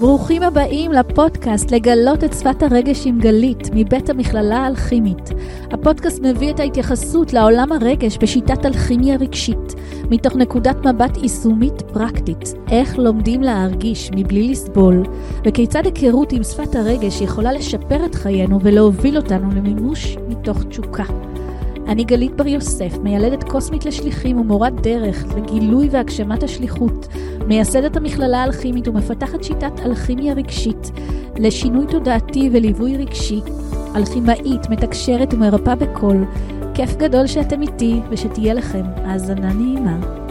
ברוכים הבאים לפודקאסט לגלות את שפת הרגש עם גלית, מבית המכללה האלכימית. הפודקאסט מביא את ההתייחסות לעולם הרגש בשיטת אלכימיה רגשית, מתוך נקודת מבט יישומית פרקטית, איך לומדים להרגיש מבלי לסבול, וכיצד היכרות עם שפת הרגש יכולה לשפר את חיינו ולהוביל אותנו למימוש מתוך תשוקה. אני גלית בר יוסף, מיילדת קוסמית לשליחים ומורת דרך לגילוי והגשמת השליחות, מייסדת המכללה האלכימית ומפתחת שיטת אלכימיה רגשית לשינוי תודעתי וליווי רגשי, אלכימאית, מתקשרת ומרפאה בקול. כיף גדול שאתם איתי ושתהיה לכם האזנה נעימה.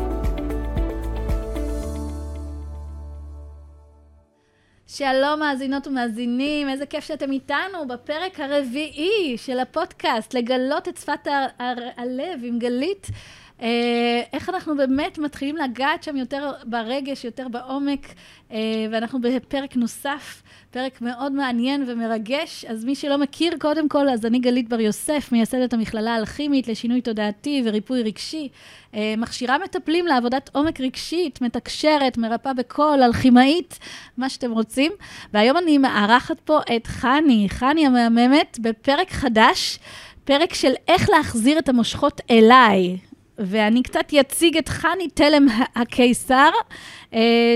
שלום מאזינות ומאזינים, איזה כיף שאתם איתנו בפרק הרביעי של הפודקאסט, לגלות את שפת הלב עם גלית. אה, איך אנחנו באמת מתחילים לגעת שם יותר ברגש, יותר בעומק, אה, ואנחנו בפרק נוסף, פרק מאוד מעניין ומרגש. אז מי שלא מכיר, קודם כל, אז אני גלית בר יוסף, מייסדת המכללה האלכימית לשינוי תודעתי וריפוי רגשי. אה, מכשירה מטפלים לעבודת עומק רגשית, מתקשרת, מרפאה בקול, אלכימאית, מה שאתם רוצים. והיום אני מארחת פה את חני, חני המהממת, בפרק חדש. פרק של איך להחזיר את המושכות אליי. ואני קצת אציג את חני תלם הקיסר,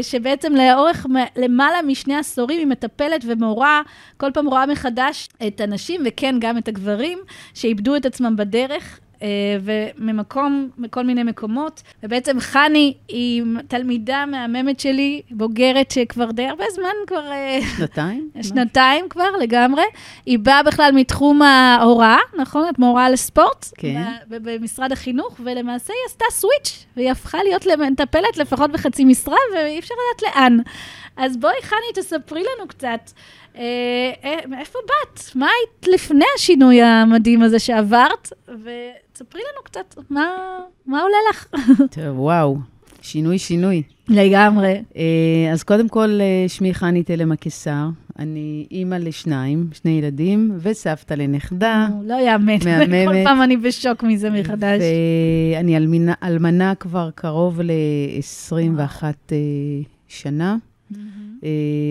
שבעצם לאורך למעלה משני עשורים היא מטפלת ומורה, כל פעם רואה מחדש את הנשים, וכן, גם את הגברים, שאיבדו את עצמם בדרך. אה, וממקום, מכל מיני מקומות. ובעצם חני היא תלמידה מהממת שלי, בוגרת שכבר די הרבה זמן, כבר... אה, שנתיים? שנתיים כבר, לגמרי. היא באה בכלל מתחום ההוראה, נכון? את מורה לספורט? כן. במשרד החינוך, ולמעשה היא עשתה סוויץ', והיא הפכה להיות מטפלת לפחות בחצי משרה, ואי אפשר לדעת לאן. אז בואי, חני, תספרי לנו קצת. אה, אה, מאיפה באת? מה היית לפני השינוי המדהים הזה שעברת? ותספרי לנו קצת, מה, מה עולה לך? טוב, וואו, שינוי, שינוי. לגמרי. אה, אז קודם כל, שמי חני תלם הקיסר. אני אימא לשניים, שני ילדים, וסבתא לנכדה. לא יאמן, כל פעם אני בשוק מזה מחדש. ואני אלמנה כבר קרוב ל-21 שנה. Mm-hmm.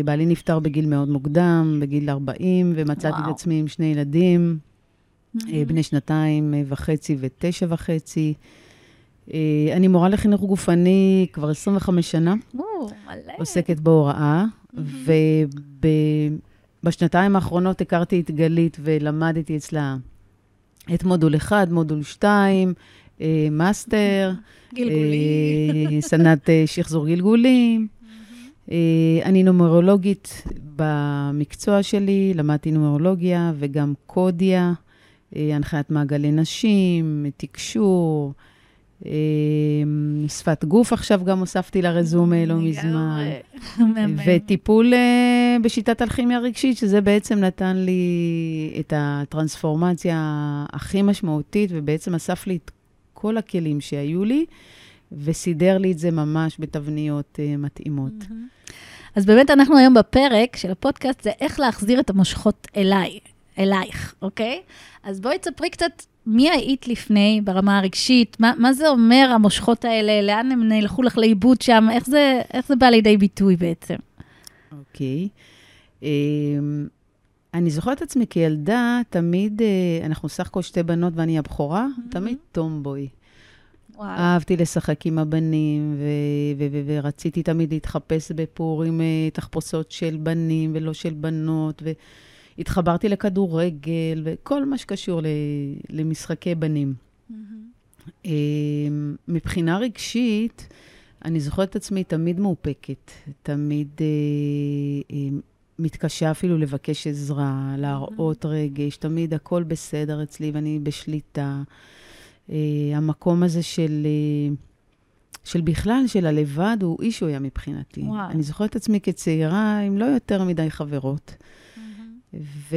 בעלי נפטר בגיל מאוד מוקדם, בגיל 40, ומצאתי וואו. את עצמי עם שני ילדים, mm-hmm. בני שנתיים אה, וחצי ותשע וחצי. אני מורה לחינוך גופני כבר 25 שנה. או, מלא. עוסקת בהוראה, mm-hmm. ובשנתיים האחרונות הכרתי את גלית ולמדתי אצלה את מודול 1, מודול 2, מאסטר. גלגולים. סדנת שחזור גלגולים. אה, אני נומרולוגית במקצוע שלי, למדתי נומרולוגיה וגם קודים, אה, הנחיית מעגלי נשים, תקשור, אה, שפת גוף עכשיו גם הוספתי לרזומה לא מזמן. וטיפול בשיטת אלכימיה רגשית, שזה בעצם נתן לי את הטרנספורמציה הכי משמעותית, ובעצם אסף לי את כל הכלים שהיו לי. וסידר לי את זה ממש בתבניות uh, מתאימות. Mm-hmm. אז באמת אנחנו היום בפרק של הפודקאסט, זה איך להחזיר את המושכות אליי, אלייך, אוקיי? אז בואי תספרי קצת מי היית לפני ברמה הרגשית, מה, מה זה אומר המושכות האלה, לאן הם נלכו לך לאיבוד שם, איך זה, איך זה בא לידי ביטוי בעצם? אוקיי. Um, אני זוכרת את עצמי כילדה, תמיד, uh, אנחנו סך הכל שתי בנות ואני הבכורה, mm-hmm. תמיד טומבוי. וואו. אהבתי לשחק עם הבנים, ו- ו- ו- ורציתי תמיד להתחפש בפורים אה, תחפושות של בנים ולא של בנות, והתחברתי לכדורגל וכל מה שקשור ל- למשחקי בנים. Mm-hmm. מבחינה רגשית, אני זוכרת את עצמי תמיד מאופקת, תמיד אה, אה, מתקשה אפילו לבקש עזרה, להראות mm-hmm. רגש, תמיד הכל בסדר אצלי ואני בשליטה. Uh, המקום הזה של, uh, של בכלל, של הלבד, הוא איש הוא היה מבחינתי. וואו. אני זוכרת את עצמי כצעירה עם לא יותר מדי חברות. Mm-hmm. ו...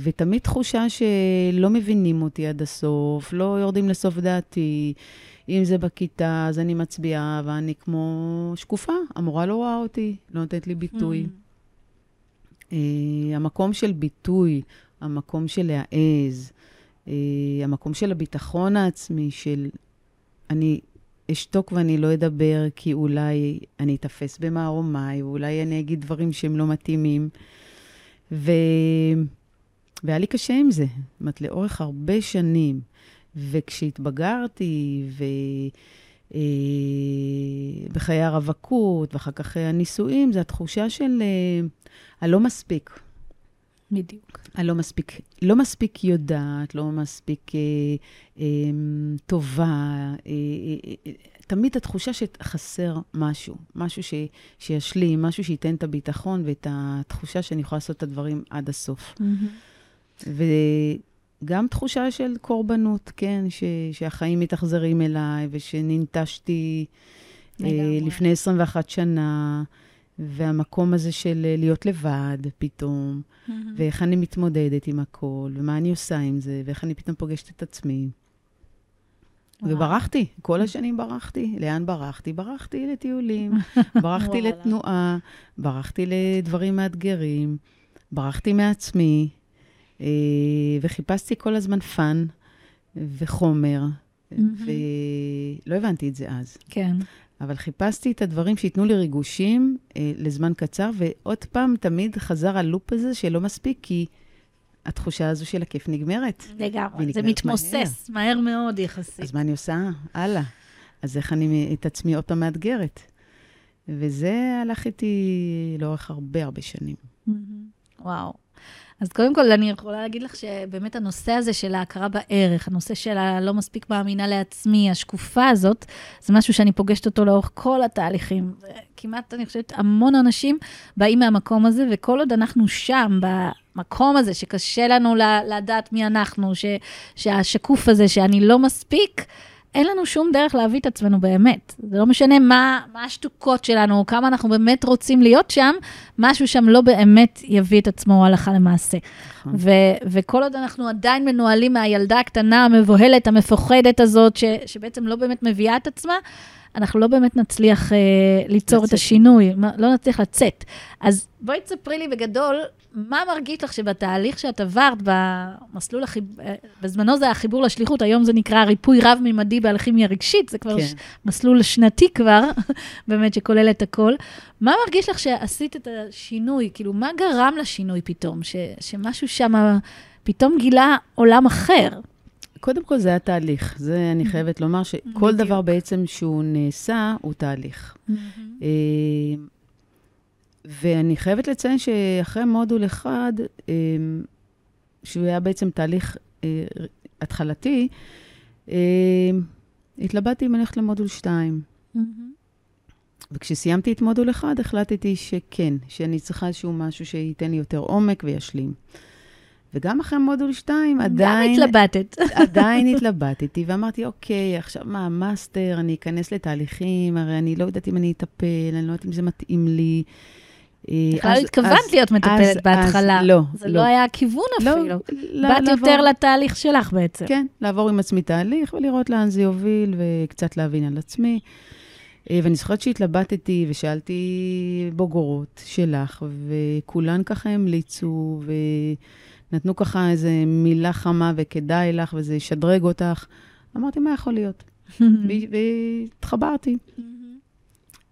ותמיד תחושה שלא מבינים אותי עד הסוף, לא יורדים לסוף דעתי. אם זה בכיתה, אז אני מצביעה, ואני כמו שקופה. המורה לא רואה אותי, לא נותנת לי ביטוי. Mm. Uh, המקום של ביטוי, המקום של להעז, המקום של הביטחון העצמי, של אני אשתוק ואני לא אדבר, כי אולי אני אתפס במערומיי, ואולי אני אגיד דברים שהם לא מתאימים. ו... והיה לי קשה עם זה. זאת אומרת, לאורך הרבה שנים. וכשהתבגרתי, ו... אה, בחיי הרווקות, ואחר כך הנישואים, זו התחושה של אה, הלא מספיק. בדיוק. הלא מספיק, לא מספיק יודעת, לא מספיק אה, אה, טובה. אה, אה, אה, תמיד התחושה שחסר משהו, משהו ש, שישלים, משהו שייתן את הביטחון ואת התחושה שאני יכולה לעשות את הדברים עד הסוף. Mm-hmm. וגם תחושה של קורבנות, כן, ש, שהחיים מתאכזרים אליי ושננטשתי אה, לפני 21 שנה. והמקום הזה של להיות לבד פתאום, mm-hmm. ואיך אני מתמודדת עם הכל, ומה אני עושה עם זה, ואיך אני פתאום פוגשת את עצמי. וואו. וברחתי, כל השנים ברחתי. לאן ברחתי? ברחתי לטיולים, ברחתי לתנועה, ברחתי לדברים מאתגרים, ברחתי מעצמי, אה, וחיפשתי כל הזמן fun וחומר, mm-hmm. ולא הבנתי את זה אז. כן. אבל חיפשתי את הדברים שייתנו לי ריגושים אה, לזמן קצר, ועוד פעם, תמיד חזר הלופ הזה שלא מספיק, כי התחושה הזו של הכיף נגמרת. לגמרי, זה מתמוסס מהר. מהר מאוד יחסית. אז מה אני עושה? הלאה. אז איך אני את עצמי עוד פעם מאתגרת? וזה הלך איתי לאורך הרבה הרבה שנים. וואו. אז קודם כל, אני יכולה להגיד לך שבאמת הנושא הזה של ההכרה בערך, הנושא של הלא מספיק מאמינה לעצמי, השקופה הזאת, זה משהו שאני פוגשת אותו לאורך כל התהליכים. כמעט, אני חושבת, המון אנשים באים מהמקום הזה, וכל עוד אנחנו שם, במקום הזה, שקשה לנו לדעת מי אנחנו, ש, שהשקוף הזה, שאני לא מספיק, אין לנו שום דרך להביא את עצמנו באמת. זה לא משנה מה, מה השטוקות שלנו, כמה אנחנו באמת רוצים להיות שם, משהו שם לא באמת יביא את עצמו הלכה למעשה. נכון. וכל עוד אנחנו עדיין מנוהלים מהילדה הקטנה, המבוהלת, המפוחדת הזאת, ש- שבעצם לא באמת מביאה את עצמה, אנחנו לא באמת נצליח אה, ליצור לצאת. את השינוי, לא נצליח לצאת. אז בואי תספרי לי בגדול, מה מרגיש לך שבתהליך שאת עברת במסלול, החיב... אה, בזמנו זה היה חיבור לשליחות, היום זה נקרא ריפוי רב-ממדי באלכימיה רגשית, זה כבר כן. ש... מסלול שנתי כבר, באמת, שכולל את הכל. מה מרגיש לך שעשית את השינוי? כאילו, מה גרם לשינוי פתאום? ש... שמשהו שם פתאום גילה עולם אחר? קודם כל, זה היה תהליך. זה, אני חייבת לומר, שכל דבר בעצם שהוא נעשה, הוא תהליך. אה, ואני חייבת לציין שאחרי מודול אחד, אה, שהוא היה בעצם תהליך אה, התחלתי, התלבטתי אם אני הולכת למודול 2. וכשסיימתי את מודול 1, החלטתי שכן, שאני צריכה איזשהו משהו שייתן לי יותר עומק וישלים. וגם אחרי מודול 2, עדיין... גם התלבטת. עדיין התלבטתי, ואמרתי, אוקיי, עכשיו מה, מאסטר, אני אכנס לתהליכים, הרי אני לא יודעת אם אני אטפל, אני לא יודעת אם זה מתאים לי. אה, בכלל לא התכוונת להיות מטפלת בהתחלה. לא, זה לא היה הכיוון לא, אפילו. באת יותר לתהליך שלך בעצם. כן, לעבור עם עצמי תהליך ולראות לאן זה יוביל, וקצת להבין על עצמי. אה, ואני זוכרת שהתלבטתי ושאלתי בוגרות שלך, וכולן ככה המליצו, ו... נתנו ככה איזה מילה חמה וכדאי לך וזה ישדרג אותך. אמרתי, מה יכול להיות? והתחברתי.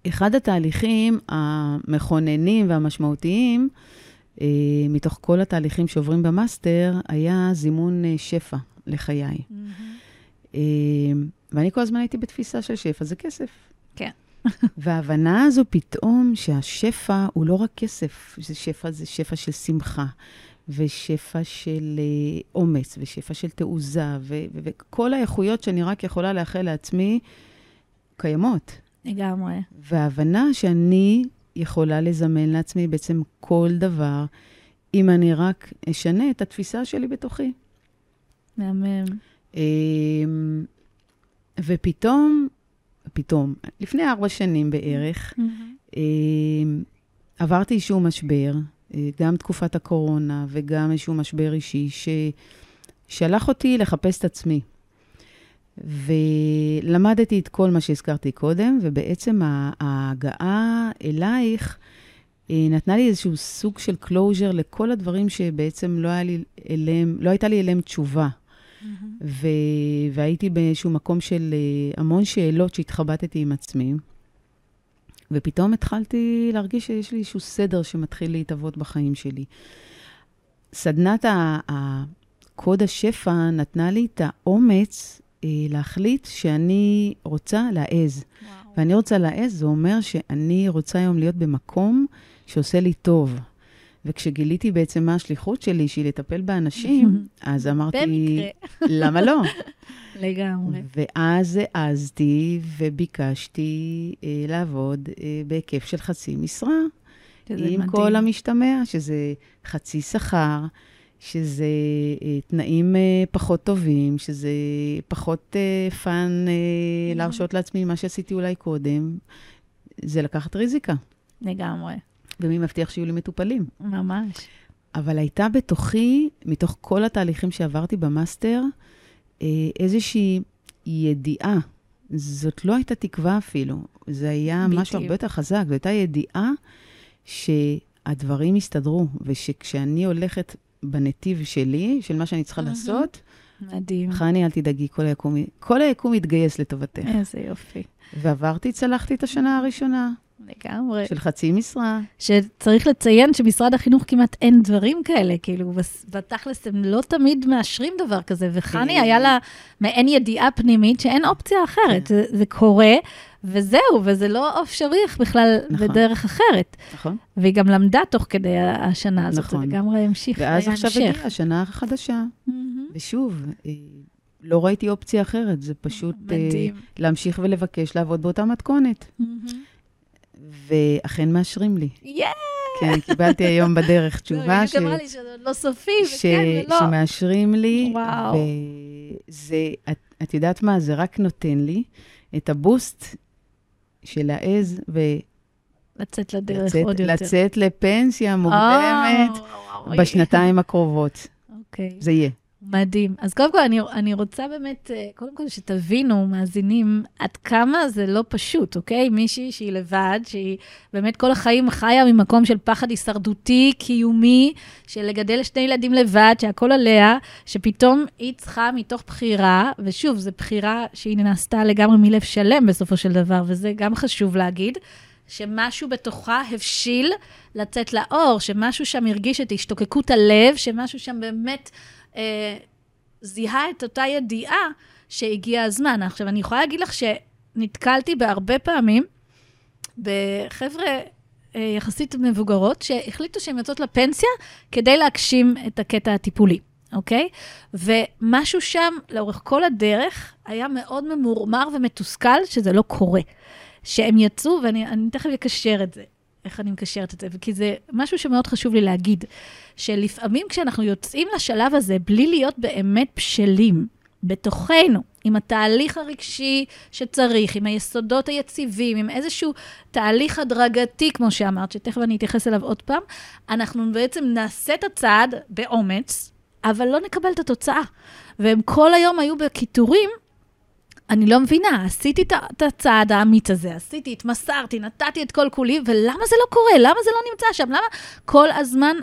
אחד התהליכים המכוננים והמשמעותיים, אה, מתוך כל התהליכים שעוברים במאסטר, היה זימון אה, שפע לחיי. אה, ואני כל הזמן הייתי בתפיסה של שפע, זה כסף. כן. וההבנה הזו פתאום שהשפע הוא לא רק כסף, זה שפע, זה שפע של שמחה, ושפע של אה, אומץ, ושפע של תעוזה, ו- ו- וכל האיכויות שאני רק יכולה לאחל לעצמי, קיימות. לגמרי. וההבנה שאני יכולה לזמן לעצמי בעצם כל דבר, אם אני רק אשנה את התפיסה שלי בתוכי. מהמם. אמ, ופתאום, פתאום, לפני ארבע שנים בערך, mm-hmm. עברתי איזשהו משבר, גם תקופת הקורונה וגם איזשהו משבר אישי, ששלח אותי לחפש את עצמי. ולמדתי את כל מה שהזכרתי קודם, ובעצם ההגעה אלייך אה, נתנה לי איזשהו סוג של closure לכל הדברים שבעצם לא, היה לי אליהם, לא הייתה לי אליהם תשובה. Mm-hmm. ו... והייתי באיזשהו מקום של אה, המון שאלות שהתחבטתי עם עצמי, ופתאום התחלתי להרגיש שיש לי איזשהו סדר שמתחיל להתהוות בחיים שלי. סדנת קוד השפע נתנה לי את האומץ אה, להחליט שאני רוצה להעז. וואו. ואני רוצה להעז, זה אומר שאני רוצה היום להיות במקום שעושה לי טוב. וכשגיליתי בעצם מה השליחות שלי, שהיא לטפל באנשים, אז אמרתי. למה לא? לגמרי. ואז העזתי וביקשתי אה, לעבוד אה, בהיקף של חצי משרה. עם מדהים. כל המשתמע, שזה חצי שכר, שזה אה, תנאים אה, פחות טובים, שזה פחות אה, fun אה, להרשות לעצמי מה שעשיתי אולי קודם. זה לקחת ריזיקה. לגמרי. ומי מבטיח שיהיו לי מטופלים? ממש. אבל הייתה בתוכי, מתוך כל התהליכים שעברתי במאסטר, אה, איזושהי ידיעה. זאת לא הייתה תקווה אפילו, זה היה בדיוק. משהו הרבה יותר חזק. זו הייתה ידיעה שהדברים יסתדרו, ושכשאני הולכת בנתיב שלי, של מה שאני צריכה לעשות, מדהים. חני, אל תדאגי, כל היקום, כל היקום יתגייס לטובתך. איזה יופי. ועברתי, צלחתי את השנה הראשונה. לגמרי. של חצי משרה. שצריך לציין שמשרד החינוך כמעט אין דברים כאלה, כאילו, בתכלס הם לא תמיד מאשרים דבר כזה, וחני היה לה מעין ידיעה פנימית שאין אופציה אחרת. כן. זה, זה קורה, וזהו, וזה לא אפשרי בכלל נכון. בדרך אחרת. נכון. והיא גם למדה תוך כדי השנה הזאת, נכון. לגמרי המשיך, ואז עכשיו הגיעה השנה החדשה. ושוב, לא ראיתי אופציה אחרת, זה פשוט uh, להמשיך ולבקש לעבוד באותה מתכונת. Mm-hmm. ואכן מאשרים לי. יאה! כן, קיבלתי היום בדרך תשובה ש... היא אמרה לי שזה לא סופי, וכן ולא. שמאשרים לי. וואו. וזה, את, את יודעת מה? זה רק נותן לי את הבוסט של העז ו... לצאת לדרך לצאת, עוד יותר. לצאת לפנסיה מוקדמת oh, בשנתיים הקרובות. אוקיי. Okay. זה יהיה. מדהים. אז קודם כל, אני, אני רוצה באמת, אה, קודם כל שתבינו, מאזינים, עד כמה זה לא פשוט, אוקיי? מישהי שהיא לבד, שהיא באמת כל החיים חיה ממקום של פחד הישרדותי, קיומי, של לגדל שני ילדים לבד, שהכל עליה, שפתאום היא צריכה מתוך בחירה, ושוב, זו בחירה שהיא נעשתה לגמרי מלב שלם בסופו של דבר, וזה גם חשוב להגיד. שמשהו בתוכה הבשיל לצאת לאור, שמשהו שם הרגיש את השתוקקות הלב, שמשהו שם באמת אה, זיהה את אותה ידיעה שהגיע הזמן. עכשיו, אני יכולה להגיד לך שנתקלתי בהרבה פעמים בחבר'ה אה, יחסית מבוגרות, שהחליטו שהן יוצאות לפנסיה כדי להגשים את הקטע הטיפולי, אוקיי? ומשהו שם, לאורך כל הדרך, היה מאוד ממורמר ומתוסכל שזה לא קורה. שהם יצאו, ואני תכף אקשר את זה. איך אני מקשרת את זה, כי זה משהו שמאוד חשוב לי להגיד, שלפעמים כשאנחנו יוצאים לשלב הזה בלי להיות באמת בשלים בתוכנו, עם התהליך הרגשי שצריך, עם היסודות היציבים, עם איזשהו תהליך הדרגתי, כמו שאמרת, שתכף אני אתייחס אליו עוד פעם, אנחנו בעצם נעשה את הצעד באומץ, אבל לא נקבל את התוצאה. והם כל היום היו בקיטורים אני לא מבינה, עשיתי את הצעד האמיץ הזה, עשיתי, התמסרתי, נתתי את כל כולי, ולמה זה לא קורה? למה זה לא נמצא שם? למה כל הזמן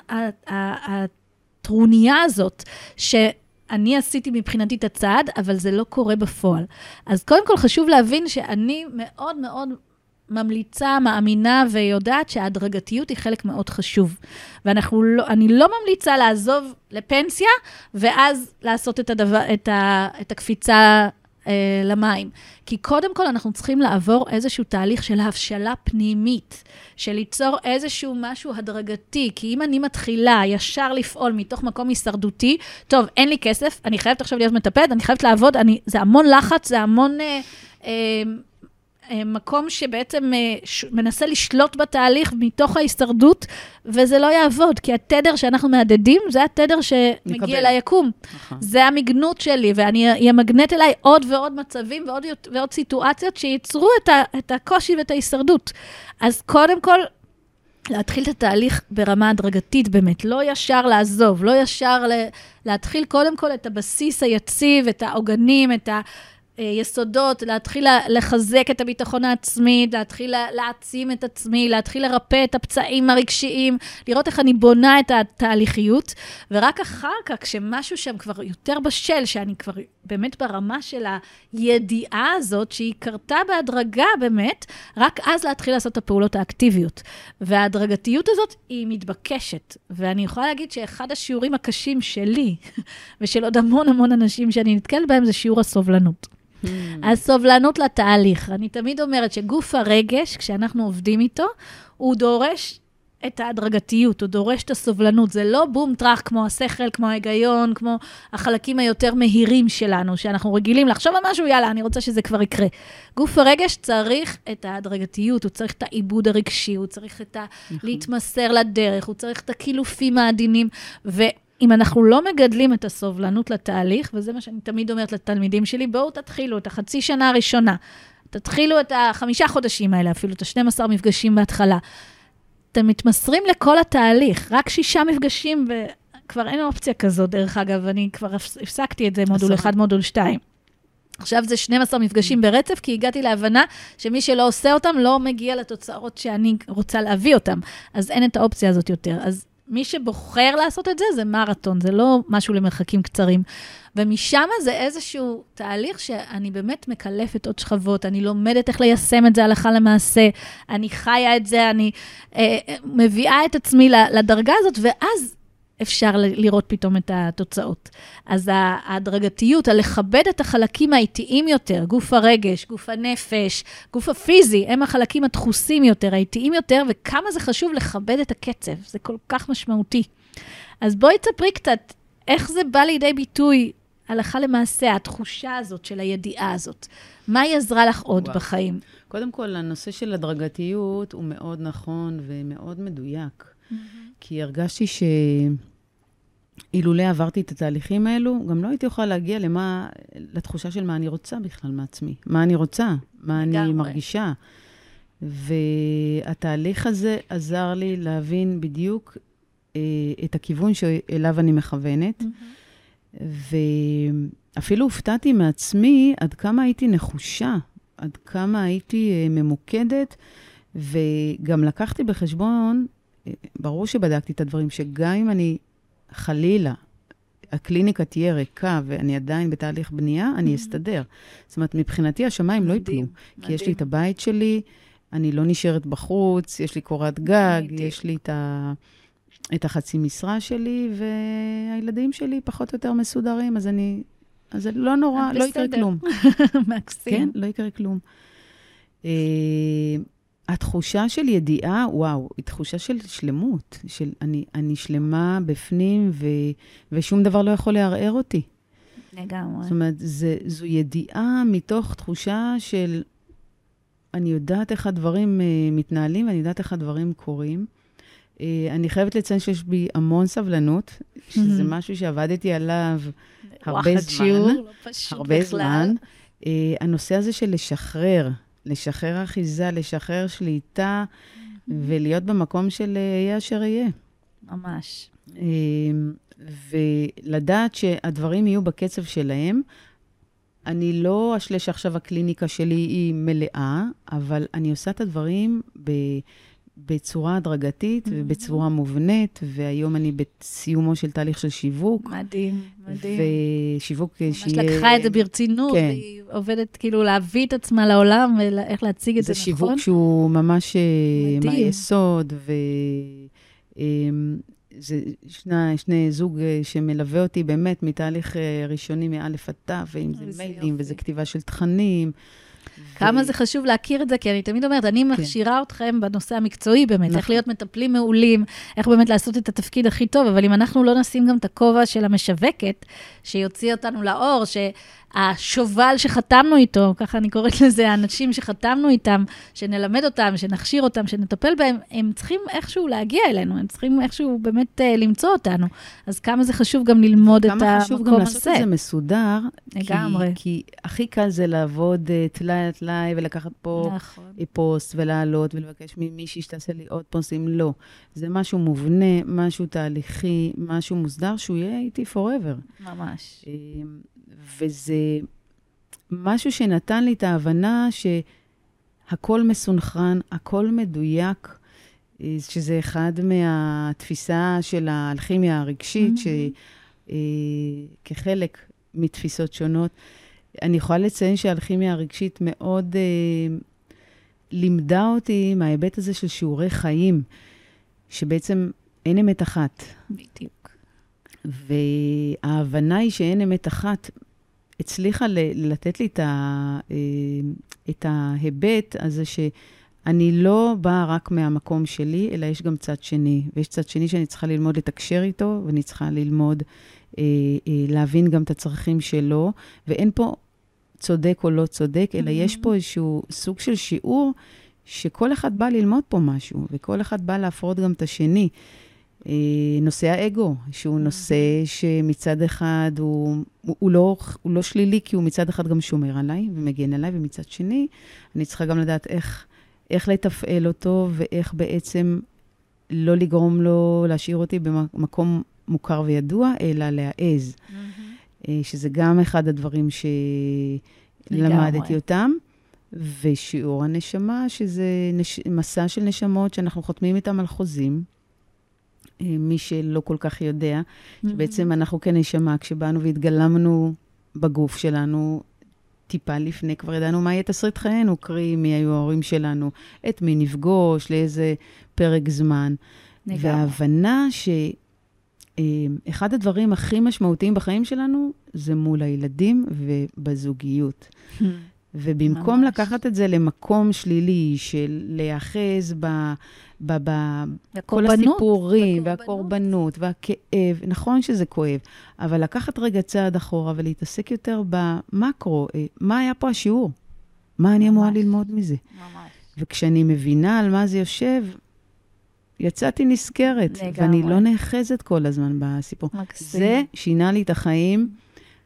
הטרוניה הזאת, שאני עשיתי מבחינתי את הצעד, אבל זה לא קורה בפועל. אז קודם כל חשוב להבין שאני מאוד מאוד ממליצה, מאמינה ויודעת שההדרגתיות היא חלק מאוד חשוב. ואני לא, לא ממליצה לעזוב לפנסיה, ואז לעשות את, הדבר, את, ה, את הקפיצה אה, למים. כי קודם כל אנחנו צריכים לעבור איזשהו תהליך של הבשלה פנימית, של ליצור איזשהו משהו הדרגתי. כי אם אני מתחילה ישר לפעול מתוך מקום הישרדותי, טוב, אין לי כסף, אני חייבת עכשיו להיות מטפלת, אני חייבת לעבוד, אני, זה המון לחץ, זה המון... אה, אה, מקום שבעצם אה, מנסה לשלוט בתהליך מתוך ההישרדות, וזה לא יעבוד, כי התדר שאנחנו מהדהדים, זה התדר שמגיע ליקום. נכון. זה המגנות שלי, ואני אמגנט אליי עוד ועוד מצבים ועוד, ועוד סיטואציות שייצרו את, ה, את הקושי ואת ההישרדות. אז קודם כל, להתחיל את התהליך ברמה הדרגתית באמת, לא ישר לעזוב, לא ישר ל- להתחיל קודם כל את הבסיס היציב, את העוגנים, את ה... היסודות, להתחיל לחזק את הביטחון העצמי, להתחיל להעצים את עצמי, להתחיל לרפא את הפצעים הרגשיים, לראות איך אני בונה את התהליכיות, ורק אחר כך, כשמשהו שם כבר יותר בשל, שאני כבר באמת ברמה של הידיעה הזאת, שהיא קרתה בהדרגה באמת, רק אז להתחיל לעשות את הפעולות האקטיביות. וההדרגתיות הזאת היא מתבקשת. ואני יכולה להגיד שאחד השיעורים הקשים שלי, ושל עוד המון המון אנשים שאני נתקלת בהם, זה שיעור הסובלנות. Hmm. הסובלנות לתהליך. אני תמיד אומרת שגוף הרגש, כשאנחנו עובדים איתו, הוא דורש את ההדרגתיות, הוא דורש את הסובלנות. זה לא בום טראח כמו השכל, כמו ההיגיון, כמו החלקים היותר מהירים שלנו, שאנחנו רגילים לחשוב על משהו, יאללה, אני רוצה שזה כבר יקרה. גוף הרגש צריך את ההדרגתיות, הוא צריך את העיבוד הרגשי, הוא צריך את ה... נכון. להתמסר לדרך, הוא צריך את הקילופים העדינים, ואם אנחנו לא מגדלים את הסובלנות לתהליך, וזה מה שאני תמיד אומרת לתלמידים שלי, בואו תתחילו את החצי שנה הראשונה. תתחילו את החמישה חודשים האלה, אפילו את ה-12 מפגשים בהתחלה. אתם מתמסרים לכל התהליך, רק שישה מפגשים, וכבר אין אופציה כזאת, דרך אגב, אני כבר הפסקתי את זה, מודול אחד, מודול שתיים. עכשיו זה 12 מפגשים ברצף, כי הגעתי להבנה שמי שלא עושה אותם לא מגיע לתוצאות שאני רוצה להביא אותם. אז אין את האופציה הזאת יותר. אז מי שבוחר לעשות את זה, זה מרתון, זה לא משהו למרחקים קצרים. ומשם זה איזשהו תהליך שאני באמת מקלפת עוד שכבות, אני לומדת איך ליישם את זה הלכה למעשה, אני חיה את זה, אני אה, מביאה את עצמי לדרגה הזאת, ואז אפשר לראות פתאום את התוצאות. אז ההדרגתיות, הלכבד את החלקים האיטיים יותר, גוף הרגש, גוף הנפש, גוף הפיזי, הם החלקים הדחוסים יותר, האיטיים יותר, וכמה זה חשוב לכבד את הקצב, זה כל כך משמעותי. אז בואי תספרי קצת איך זה בא לידי ביטוי הלכה למעשה, התחושה הזאת של הידיעה הזאת. מה היא עזרה לך עוד וואו. בחיים? קודם כל, הנושא של הדרגתיות הוא מאוד נכון ומאוד מדויק. Mm-hmm. כי הרגשתי שאילולא עברתי את התהליכים האלו, גם לא הייתי יכולה להגיע למה, לתחושה של מה אני רוצה בכלל מעצמי. מה אני רוצה, מה אני רואה. מרגישה. והתהליך הזה עזר לי להבין בדיוק אה, את הכיוון שאליו אני מכוונת. Mm-hmm. ואפילו הופתעתי מעצמי עד כמה הייתי נחושה, עד כמה הייתי אה, ממוקדת, וגם לקחתי בחשבון, אה, ברור שבדקתי את הדברים, שגם אם אני חלילה, הקליניקה תהיה ריקה ואני עדיין בתהליך בנייה, אני mm-hmm. אסתדר. זאת אומרת, מבחינתי השמיים לא ייפלו, כי יש לי את הבית שלי, אני לא נשארת בחוץ, יש לי קורת גג, יש לי את ה... את החצי משרה שלי, והילדים שלי פחות או יותר מסודרים, אז אני... אז זה לא נורא, לא יקרה כלום. מקסים. כן, לא יקרה כלום. Uh, התחושה של ידיעה, וואו, היא תחושה של שלמות, של אני, אני שלמה בפנים, ו, ושום דבר לא יכול לערער אותי. לגמרי. זאת אומרת, זה, זו ידיעה מתוך תחושה של אני יודעת איך הדברים uh, מתנהלים, ואני יודעת איך הדברים קורים. אה, אני חייבת לציין שיש בי המון סבלנות, שזה משהו שעבדתי עליו הרבה זמן. שיעור, לא הרבה. זמן. Uh, הנושא הזה של לשחרר, לשחרר אחיזה, לשחרר שליטה, ולהיות במקום של אה, יהיה אשר יהיה. ממש. Uh, ולדעת שהדברים יהיו בקצב שלהם. אני לא אשלה שעכשיו הקליניקה שלי היא מלאה, אבל אני עושה את הדברים ב... בצורה הדרגתית mm-hmm. ובצורה מובנית, והיום אני בסיומו של תהליך של שיווק. מדהים, מדהים. ושיווק שיהיה... ממש לקחה את זה ברצינות, כן. והיא עובדת כאילו להביא את עצמה לעולם ואיך להציג את זה, זה נכון? זה שיווק שהוא ממש אה, מדהים. מהיסוד, ו... אמ, זה שני, שני זוג אה, שמלווה אותי באמת מתהליך אה, ראשוני מאלף עד תו, ואם זה מיילים, וזה כתיבה של תכנים. כמה זה חשוב להכיר את זה, כי אני תמיד אומרת, אני כן. מכשירה אתכם בנושא המקצועי באמת, איך נכון. להיות מטפלים מעולים, איך באמת לעשות את התפקיד הכי טוב, אבל אם אנחנו לא נשים גם את הכובע של המשווקת, שיוציא אותנו לאור, ש... השובל שחתמנו איתו, ככה אני קוראת לזה, האנשים שחתמנו איתם, שנלמד אותם, שנכשיר אותם, שנטפל בהם, הם צריכים איכשהו להגיע אלינו, הם צריכים איכשהו באמת uh, למצוא אותנו. אז כמה זה חשוב גם ללמוד את המקום הזה. כמה חשוב גם לעשות את זה מסודר. לגמרי. כי, כי הכי קל זה לעבוד uh, טלאי על טלאי ולקחת פה נכון. פוסט ולעלות ולבקש ממישהי שתעשה לי עוד פוסטים. לא. זה משהו מובנה, משהו תהליכי, משהו מוסדר, שהוא יהיה איתי forever. ממש. וזה משהו שנתן לי את ההבנה שהכל מסונכרן, הכל מדויק, אה, שזה אחד מהתפיסה של האלכימיה הרגשית, mm-hmm. שכחלק מתפיסות שונות. אני יכולה לציין שהאלכימיה הרגשית מאוד אה, לימדה אותי מההיבט הזה של שיעורי חיים, שבעצם אין אמת אחת. בדיוק. וההבנה היא שאין אמת אחת, הצליחה ל- לתת לי את, ה- אה, את ההיבט הזה שאני לא באה רק מהמקום שלי, אלא יש גם צד שני. ויש צד שני שאני צריכה ללמוד לתקשר איתו, ואני צריכה ללמוד אה, אה, להבין גם את הצרכים שלו, ואין פה צודק או לא צודק, אלא mm-hmm. יש פה איזשהו סוג של שיעור שכל אחד בא ללמוד פה משהו, וכל אחד בא להפרות גם את השני. אה, נושא האגו, שהוא. נושא שמצד אחד הוא, הוא, הוא, לא, הוא לא שלילי, כי הוא מצד אחד גם שומר עליי ומגן עליי, ומצד שני, אני צריכה גם לדעת איך, איך לתפעל אותו ואיך בעצם לא לגרום לו להשאיר אותי במקום מוכר וידוע, אלא להעז. Mm-hmm. שזה גם אחד הדברים שלמדתי אותם. ושיעור הנשמה, שזה נש... מסע של נשמות שאנחנו חותמים איתם על חוזים. אה, מי שלא כל כך יודע, mm-hmm. שבעצם אנחנו כנשמה, כשבאנו והתגלמנו בגוף שלנו, טיפה לפני, כבר ידענו מה יהיה תסריט חיינו, קרי, מי היו ההורים שלנו, את מי נפגוש, לאיזה פרק זמן. לגמרי. וההבנה שאחד הדברים הכי משמעותיים בחיים שלנו זה מול הילדים ובזוגיות. ובמקום ממש. לקחת את זה למקום שלילי של להיאחז ב... ב, ב כל הסיפורים, והקורבנות, והכאב, נכון שזה כואב, אבל לקחת רגע צעד אחורה ולהתעסק יותר במקרו, אה, מה היה פה השיעור? מה אני אמורה ללמוד מזה? ממש. וכשאני מבינה על מה זה יושב, יצאתי נזכרת, לגמרי. ואני לא נאחזת כל הזמן בסיפור. מקסים. זה שינה לי את החיים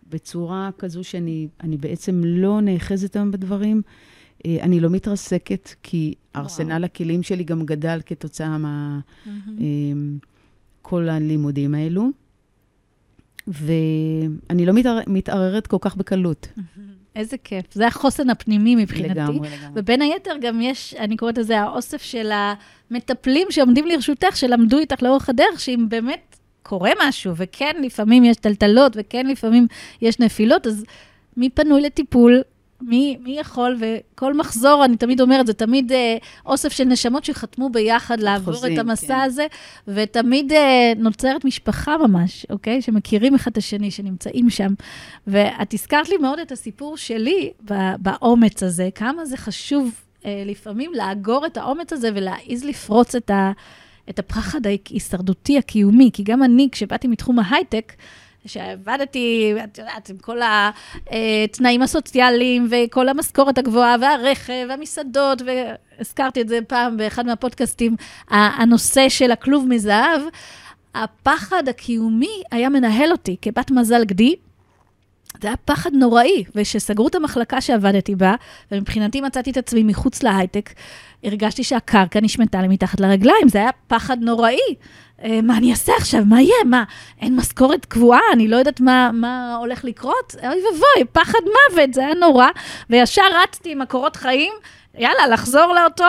בצורה כזו שאני בעצם לא נאחזת היום בדברים. אה, אני לא מתרסקת, כי ארסנל הכלים שלי גם גדל כתוצאה מכל mm-hmm. הלימודים האלו. ואני לא מתער... מתערערת כל כך בקלות. איזה כיף. זה החוסן הפנימי מבחינתי. לגמרי, לגמרי. ובין היתר גם יש, אני קוראת לזה האוסף של המטפלים שעומדים לרשותך, שלמדו איתך לאורך הדרך, שאם באמת קורה משהו, וכן, לפעמים יש טלטלות, וכן, לפעמים יש נפילות, אז מי פנוי לטיפול? מי, מי יכול, וכל מחזור, אני תמיד אומרת, זה תמיד אה, אוסף של נשמות שחתמו ביחד לעבור חוזים, את המסע כן. הזה, ותמיד אה, נוצרת משפחה ממש, אוקיי? שמכירים אחד את השני, שנמצאים שם. ואת הזכרת לי מאוד את הסיפור שלי באומץ הזה, כמה זה חשוב אה, לפעמים לאגור את האומץ הזה ולהעיז לפרוץ את ה... את הפחד ההישרדותי הקיומי, כי גם אני, כשבאתי מתחום ההייטק, שעבדתי, את יודעת, עם כל התנאים הסוציאליים וכל המשכורת הגבוהה והרכב והמסעדות, והזכרתי את זה פעם באחד מהפודקאסטים, הנושא של הכלוב מזהב, הפחד הקיומי היה מנהל אותי כבת מזל גדי. זה היה פחד נוראי, וכשסגרו את המחלקה שעבדתי בה, ומבחינתי מצאתי את עצמי מחוץ להייטק, הרגשתי שהקרקע נשמטה לי מתחת לרגליים, זה היה פחד נוראי. אה, מה אני אעשה עכשיו? מה יהיה? מה, אין משכורת קבועה? אני לא יודעת מה, מה הולך לקרות? אוי ואבוי, פחד מוות, זה היה נורא. וישר רצתי עם הקורות חיים, יאללה, לחזור לאותו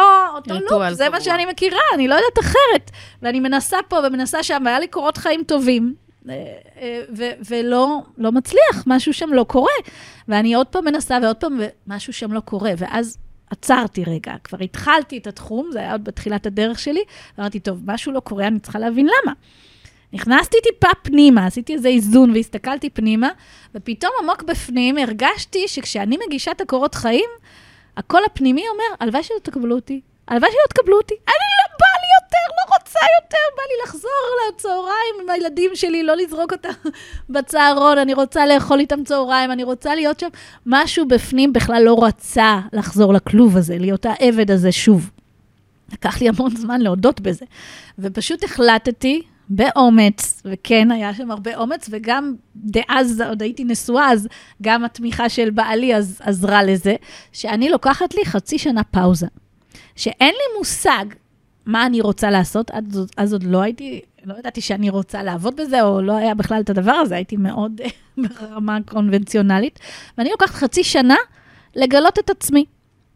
לופ, זה מה שאני מכירה, אני לא יודעת אחרת. ואני מנסה פה ומנסה שם, והיה לי קורות חיים טובים. אה, ולא לא מצליח, משהו שם לא קורה. ואני עוד פעם מנסה ועוד פעם, ומשהו שם לא קורה. ואז עצרתי רגע, כבר התחלתי את התחום, זה היה עוד בתחילת הדרך שלי, ואמרתי, טוב, משהו לא קורה, אני צריכה להבין למה. נכנסתי טיפה פנימה, עשיתי איזה איזון והסתכלתי פנימה, ופתאום עמוק בפנים הרגשתי שכשאני מגישה את הקורות חיים, הקול הפנימי אומר, הלוואי שלא תקבלו אותי, הלוואי שלא תקבלו אותי, אני לא בא לי יותר, לא רוצה יותר, בא לי לחזור לצהריים עם הילדים שלי, לא לזרוק אותם בצהרון, אני רוצה לאכול איתם צהריים, אני רוצה להיות שם. משהו בפנים בכלל לא רצה לחזור לכלוב הזה, להיות העבד הזה שוב. לקח לי המון זמן להודות בזה. ופשוט החלטתי, באומץ, וכן, היה שם הרבה אומץ, וגם דאז, עוד הייתי נשואה, אז גם התמיכה של בעלי אז, עזרה לזה, שאני לוקחת לי חצי שנה פאוזה. שאין לי מושג מה אני רוצה לעשות, אז, אז עוד לא הייתי לא ידעתי שאני רוצה לעבוד בזה, או לא היה בכלל את הדבר הזה, הייתי מאוד ברמה קונבנציונלית. ואני לוקחת חצי שנה לגלות את עצמי.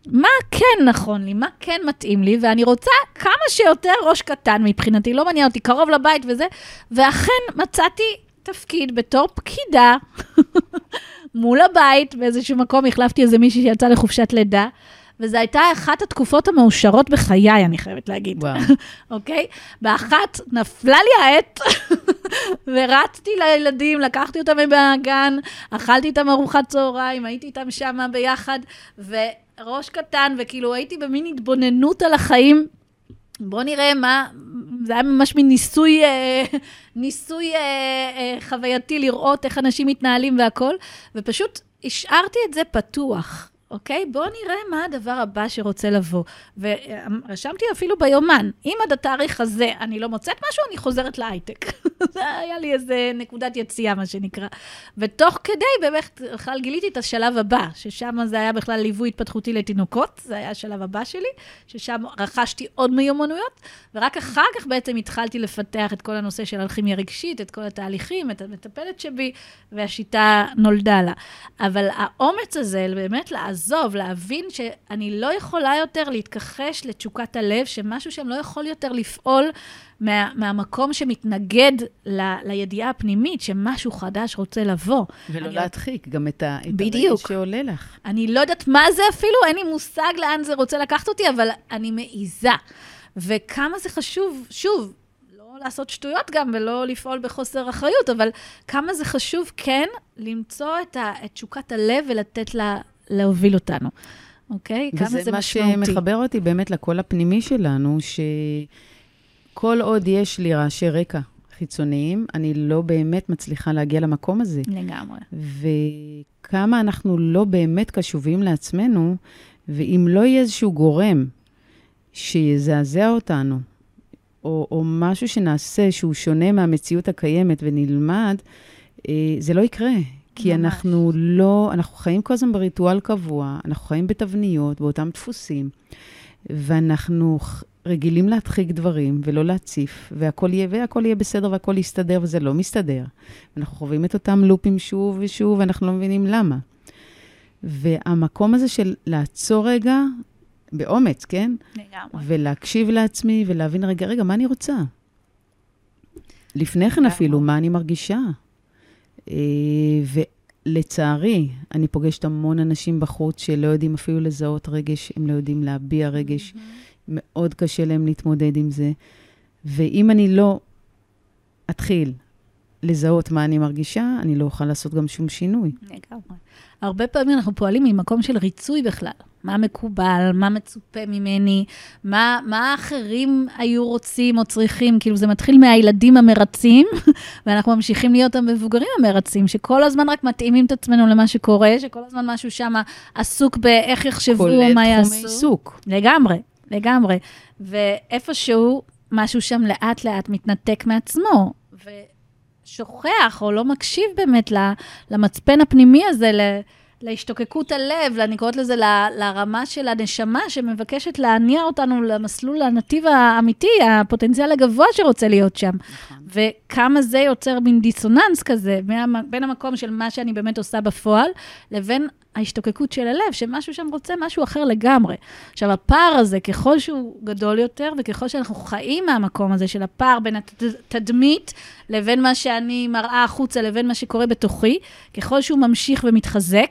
מה כן נכון לי, מה כן מתאים לי, ואני רוצה כמה שיותר ראש קטן מבחינתי, לא מעניין אותי, קרוב לבית וזה, ואכן מצאתי תפקיד בתור פקידה מול הבית, באיזשהו מקום החלפתי איזה מישהי שיצאה לחופשת לידה, וזו הייתה אחת התקופות המאושרות בחיי, אני חייבת להגיד. וואו. אוקיי? באחת נפלה לי העט, ורצתי לילדים, לקחתי אותם מהגן, אכלתי איתם ארוחת צהריים, הייתי איתם שם ביחד, וראש קטן, וכאילו הייתי במין התבוננות על החיים. בואו נראה מה, זה היה ממש מין ניסוי, אה, ניסוי אה, אה, חווייתי לראות איך אנשים מתנהלים והכול, ופשוט השארתי את זה פתוח. אוקיי? בואו נראה מה הדבר הבא שרוצה לבוא. ורשמתי אפילו ביומן, אם עד התאריך הזה אני לא מוצאת משהו, אני חוזרת להייטק. זה היה לי איזה נקודת יציאה, מה שנקרא. ותוך כדי, באמת, בכלל גיליתי את השלב הבא, ששם זה היה בכלל ליווי התפתחותי לתינוקות, זה היה השלב הבא שלי, ששם רכשתי עוד מיומנויות, ורק אחר כך בעצם התחלתי לפתח את כל הנושא של אלכימיה רגשית, את כל התהליכים, את המטפלת שבי, והשיטה נולדה לה. אבל האומץ הזה, באמת לעזור, לעזוב, להבין שאני לא יכולה יותר להתכחש לתשוקת הלב, שמשהו שם לא יכול יותר לפעול מה, מהמקום שמתנגד ל, לידיעה הפנימית, שמשהו חדש רוצה לבוא. ולא אני... להדחיק גם את, ה, את שעולה לך. אני לא יודעת מה זה אפילו, אין לי מושג לאן זה רוצה לקחת אותי, אבל אני מעיזה. וכמה זה חשוב, שוב, לא לעשות שטויות גם ולא לפעול בחוסר אחריות, אבל כמה זה חשוב כן למצוא את, ה, את תשוקת הלב ולתת לה להוביל אותנו, אוקיי? כמה זה משמעותי. וזה מה שמחבר אותי באמת לקול הפנימי שלנו, שכל עוד יש לי רעשי רקע חיצוניים, אני לא באמת מצליחה להגיע למקום הזה. לגמרי. וכמה אנחנו לא באמת קשובים לעצמנו, ואם לא יהיה איזשהו גורם שיזעזע אותנו, או, או משהו שנעשה שהוא שונה מהמציאות הקיימת ונלמד, אה, זה לא יקרה. כי ממש. אנחנו לא, אנחנו חיים כל הזמן בריטואל קבוע, אנחנו חיים בתבניות, באותם דפוסים, ואנחנו רגילים להדחיק דברים ולא להציף, והכל יהיה, והכל יהיה בסדר והכל יסתדר, וזה לא מסתדר. אנחנו חווים את אותם לופים שוב ושוב, ואנחנו לא מבינים למה. והמקום הזה של לעצור רגע, באומץ, כן? לגמרי. ולהקשיב לעצמי ולהבין, רגע, רגע, מה אני רוצה? לפני כן אפילו, מה אני מרגישה? אה, ולצערי, אני פוגשת המון אנשים בחוץ שלא יודעים אפילו לזהות רגש, הם לא יודעים להביע רגש, mm-hmm. מאוד קשה להם להתמודד עם זה. ואם אני לא אתחיל לזהות מה אני מרגישה, אני לא אוכל לעשות גם שום שינוי. לגמרי. הרבה פעמים אנחנו פועלים ממקום של ריצוי בכלל. מה מקובל, מה מצופה ממני, מה, מה האחרים היו רוצים או צריכים. כאילו, זה מתחיל מהילדים המרצים, ואנחנו ממשיכים להיות המבוגרים המרצים, שכל הזמן רק מתאימים את עצמנו למה שקורה, שכל הזמן משהו שם עסוק באיך יחשבו או מה יעשו. כולל תחומי עיסוק. לגמרי, לגמרי. ואיפשהו, משהו שם לאט-לאט מתנתק מעצמו. ושוכח או לא מקשיב באמת למצפן הפנימי הזה, להשתוקקות הלב, אני קוראת לזה לרמה של הנשמה שמבקשת להניע אותנו למסלול הנתיב האמיתי, הפוטנציאל הגבוה שרוצה להיות שם. נכון. וכמה זה יוצר מין דיסוננס כזה בין המקום של מה שאני באמת עושה בפועל, לבין ההשתוקקות של הלב, שמשהו שם רוצה משהו אחר לגמרי. עכשיו, הפער הזה, ככל שהוא גדול יותר, וככל שאנחנו חיים מהמקום הזה של הפער בין התדמית לבין מה שאני מראה החוצה, לבין מה שקורה בתוכי, ככל שהוא ממשיך ומתחזק,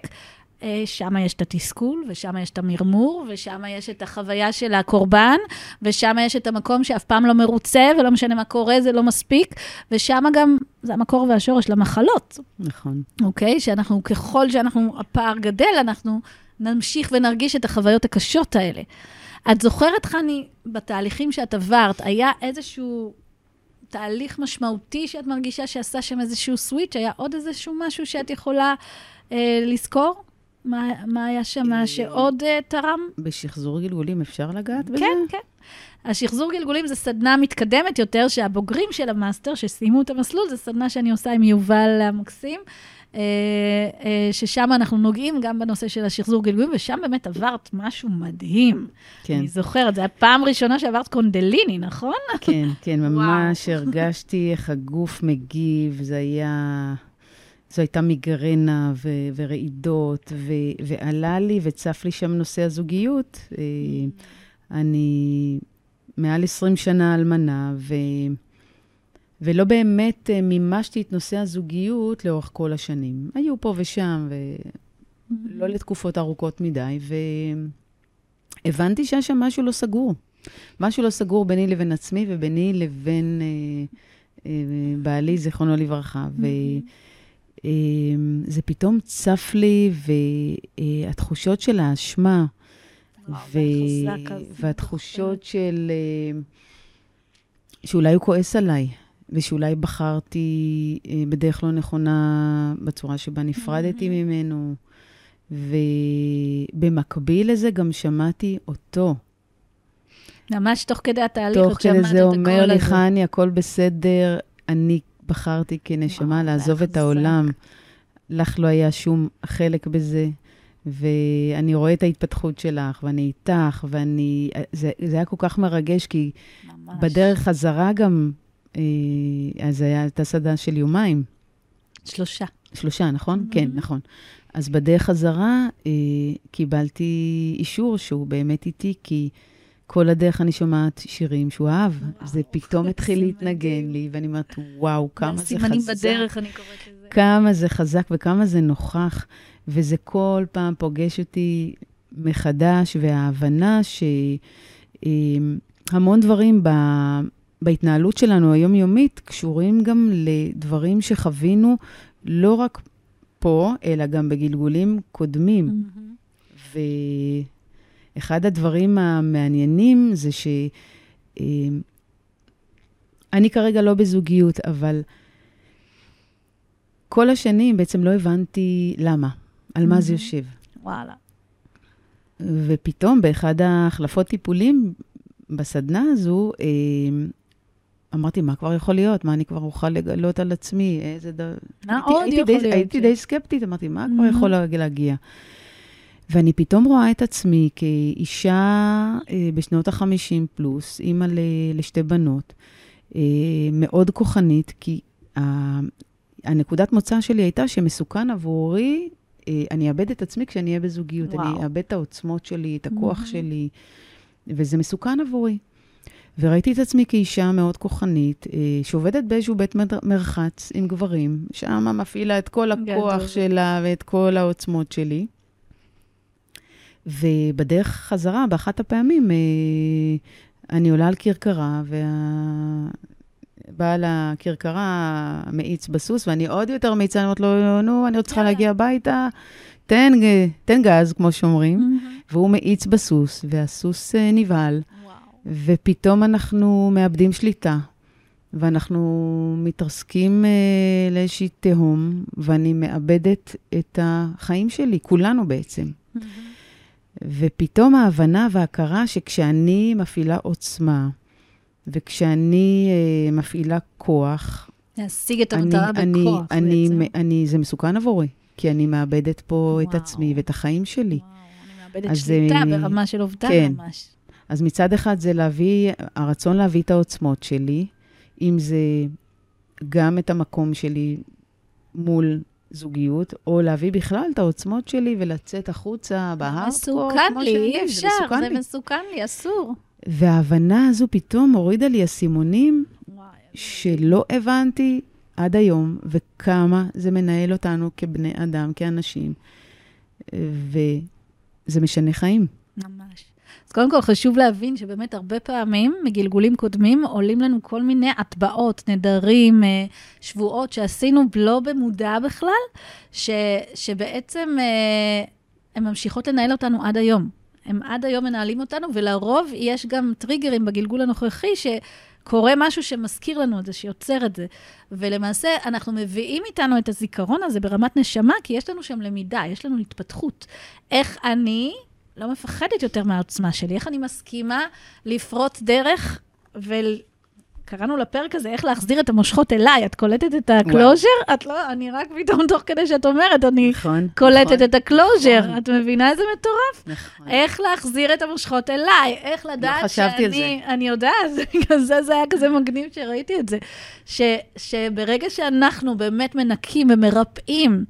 שם יש את התסכול, ושם יש את המרמור, ושם יש את החוויה של הקורבן, ושם יש את המקום שאף פעם לא מרוצה, ולא משנה מה קורה, זה לא מספיק, ושם גם, זה המקור והשורש למחלות. נכון. אוקיי? שאנחנו, ככל שאנחנו, הפער גדל, אנחנו נמשיך ונרגיש את החוויות הקשות האלה. את זוכרת, חני, בתהליכים שאת עברת, היה איזשהו תהליך משמעותי שאת מרגישה שעשה שם איזשהו סוויץ'? היה עוד איזשהו משהו שאת יכולה אה, לזכור? מה, מה היה שם אה, שעוד uh, תרם? בשחזור גלגולים אפשר לגעת בזה? כן, כן. השחזור גלגולים זה סדנה מתקדמת יותר, שהבוגרים של המאסטר, שסיימו את המסלול, זו סדנה שאני עושה עם יובל המקסים, אה, אה, ששם אנחנו נוגעים גם בנושא של השחזור גלגולים, ושם באמת עברת משהו מדהים. כן. אני זוכרת, זו הפעם הראשונה שעברת קונדליני, נכון? כן, כן, ממש הרגשתי איך הגוף מגיב, זה היה... זו הייתה מיגרנה ו- ורעידות, ו- ועלה לי וצף לי שם נושא הזוגיות. Mm. אני מעל 20 שנה אלמנה, ו... ולא באמת אה, מימשתי את נושא הזוגיות לאורך כל השנים. היו פה ושם, ולא mm-hmm. לתקופות ארוכות מדי, והבנתי שהיה שם משהו לא סגור. משהו לא סגור ביני לבין עצמי וביני לבין אה, אה, בעלי, זיכרונו לברכה. Mm-hmm. וזה אה, פתאום צף לי, והתחושות של האשמה, ו... והתחושות של... אה, שאולי הוא כועס עליי, ושאולי בחרתי אה, בדרך לא נכונה בצורה שבה נפרדתי mm-hmm. ממנו. ובמקביל לזה גם שמעתי אותו. ממש תוך כדי התהליך, תוך כדי זה אומר לי, חני, הכל בסדר, אני בחרתי כנשמה וואו, לעזוב את העולם. לך לא היה שום חלק בזה. ואני רואה את ההתפתחות שלך, ואני איתך, ואני... זה, זה היה כל כך מרגש, כי ממש. בדרך חזרה גם, אה, אז הייתה סדנה של יומיים. שלושה. שלושה, נכון? Mm-hmm. כן, נכון. אז בדרך חזרה אה, קיבלתי אישור שהוא באמת איתי, כי כל הדרך אני שומעת שירים שהוא אהב. זה פתאום התחיל להתנגן לי, ואני אומרת, וואו, כמה זה חזק. סימנים בדרך, אני קוראת לזה. כמה זה חזק וכמה זה נוכח. וזה כל פעם פוגש אותי מחדש, וההבנה שהמון דברים ב... בהתנהלות שלנו היומיומית קשורים גם לדברים שחווינו לא רק פה, אלא גם בגלגולים קודמים. Mm-hmm. ואחד הדברים המעניינים זה ש... אני כרגע לא בזוגיות, אבל כל השנים בעצם לא הבנתי למה. על מה זה יושב. וואלה. ופתאום, באחד ההחלפות טיפולים בסדנה הזו, אה, אמרתי, מה כבר יכול להיות? מה אני כבר אוכל לגלות על עצמי? איזה דבר... מה עוד יכול להיות? הייתי. די סקפטית, אמרתי, מה כבר יכול להגיע? ואני פתאום רואה את עצמי כאישה אה, בשנות ה-50 פלוס, אימא לשתי בנות, אה, מאוד כוחנית, כי הנקודת מוצא שלי הייתה שמסוכן עבורי אה, אני אאבד את עצמי כשאני אהיה בזוגיות. וואו. אני אאבד את העוצמות שלי, את הכוח mm-hmm. שלי, וזה מסוכן עבורי. וראיתי את עצמי כאישה מאוד כוחנית, שעובדת באיזשהו בית מרחץ עם גברים, שם מפעילה את כל הכוח גדול. שלה ואת כל העוצמות שלי. ובדרך חזרה, באחת הפעמים, אה, אני עולה על כרכרה, וה... בעל הכרכרה מאיץ בסוס, ואני עוד יותר מאיצה, אני אומרת לו, נו, אני עוד צריכה להגיע הביתה, תן, תן גז, כמו שאומרים, והוא מאיץ בסוס, והסוס אה, נבהל, ופתאום אנחנו מאבדים שליטה, ואנחנו מתרסקים אה, לאיזושהי תהום, ואני מאבדת את החיים שלי, כולנו בעצם. ופתאום ההבנה וההכרה שכשאני מפעילה עוצמה, וכשאני uh, מפעילה כוח... להשיג את המטרה אני, בכוח אני, בעצם. אני, אני, זה מסוכן עבורי, כי אני מאבדת פה וואו. את עצמי ואת החיים שלי. וואו, אני מאבדת שליטה זה, ברמה של אובדן כן. ממש. אז מצד אחד זה להביא, הרצון להביא את העוצמות שלי, אם זה גם את המקום שלי מול זוגיות, או להביא בכלל את העוצמות שלי ולצאת החוצה בהארדקור, כמו לי, אי אפשר, זה, זה מסוכן לי, אסור. וההבנה הזו פתאום הורידה לי אסימונים שלא הבנתי עד היום, וכמה זה מנהל אותנו כבני אדם, כאנשים, וזה משנה חיים. ממש. אז קודם כל, חשוב להבין שבאמת הרבה פעמים, מגלגולים קודמים, עולים לנו כל מיני הטבעות, נדרים, אה, שבועות שעשינו לא במודע בכלל, ש, שבעצם אה, הן ממשיכות לנהל אותנו עד היום. הם עד היום מנהלים אותנו, ולרוב יש גם טריגרים בגלגול הנוכחי, קורה משהו שמזכיר לנו את זה, שיוצר את זה. ולמעשה, אנחנו מביאים איתנו את הזיכרון הזה ברמת נשמה, כי יש לנו שם למידה, יש לנו התפתחות. איך אני לא מפחדת יותר מהעוצמה שלי, איך אני מסכימה לפרוץ דרך ול... קראנו לפרק הזה, איך להחזיר את המושכות אליי. את קולטת את ה-closure? את לא, אני רק פתאום תוך כדי שאת אומרת, אני נכון, קולטת נכון, את ה-closure. נכון. את מבינה איזה מטורף? נכון. איך להחזיר את המושכות אליי, איך לא לדעת לא שאני... על זה. אני יודעת, זה זה היה כזה מגניב שראיתי את זה. ש, שברגע שאנחנו באמת מנקים ומרפאים,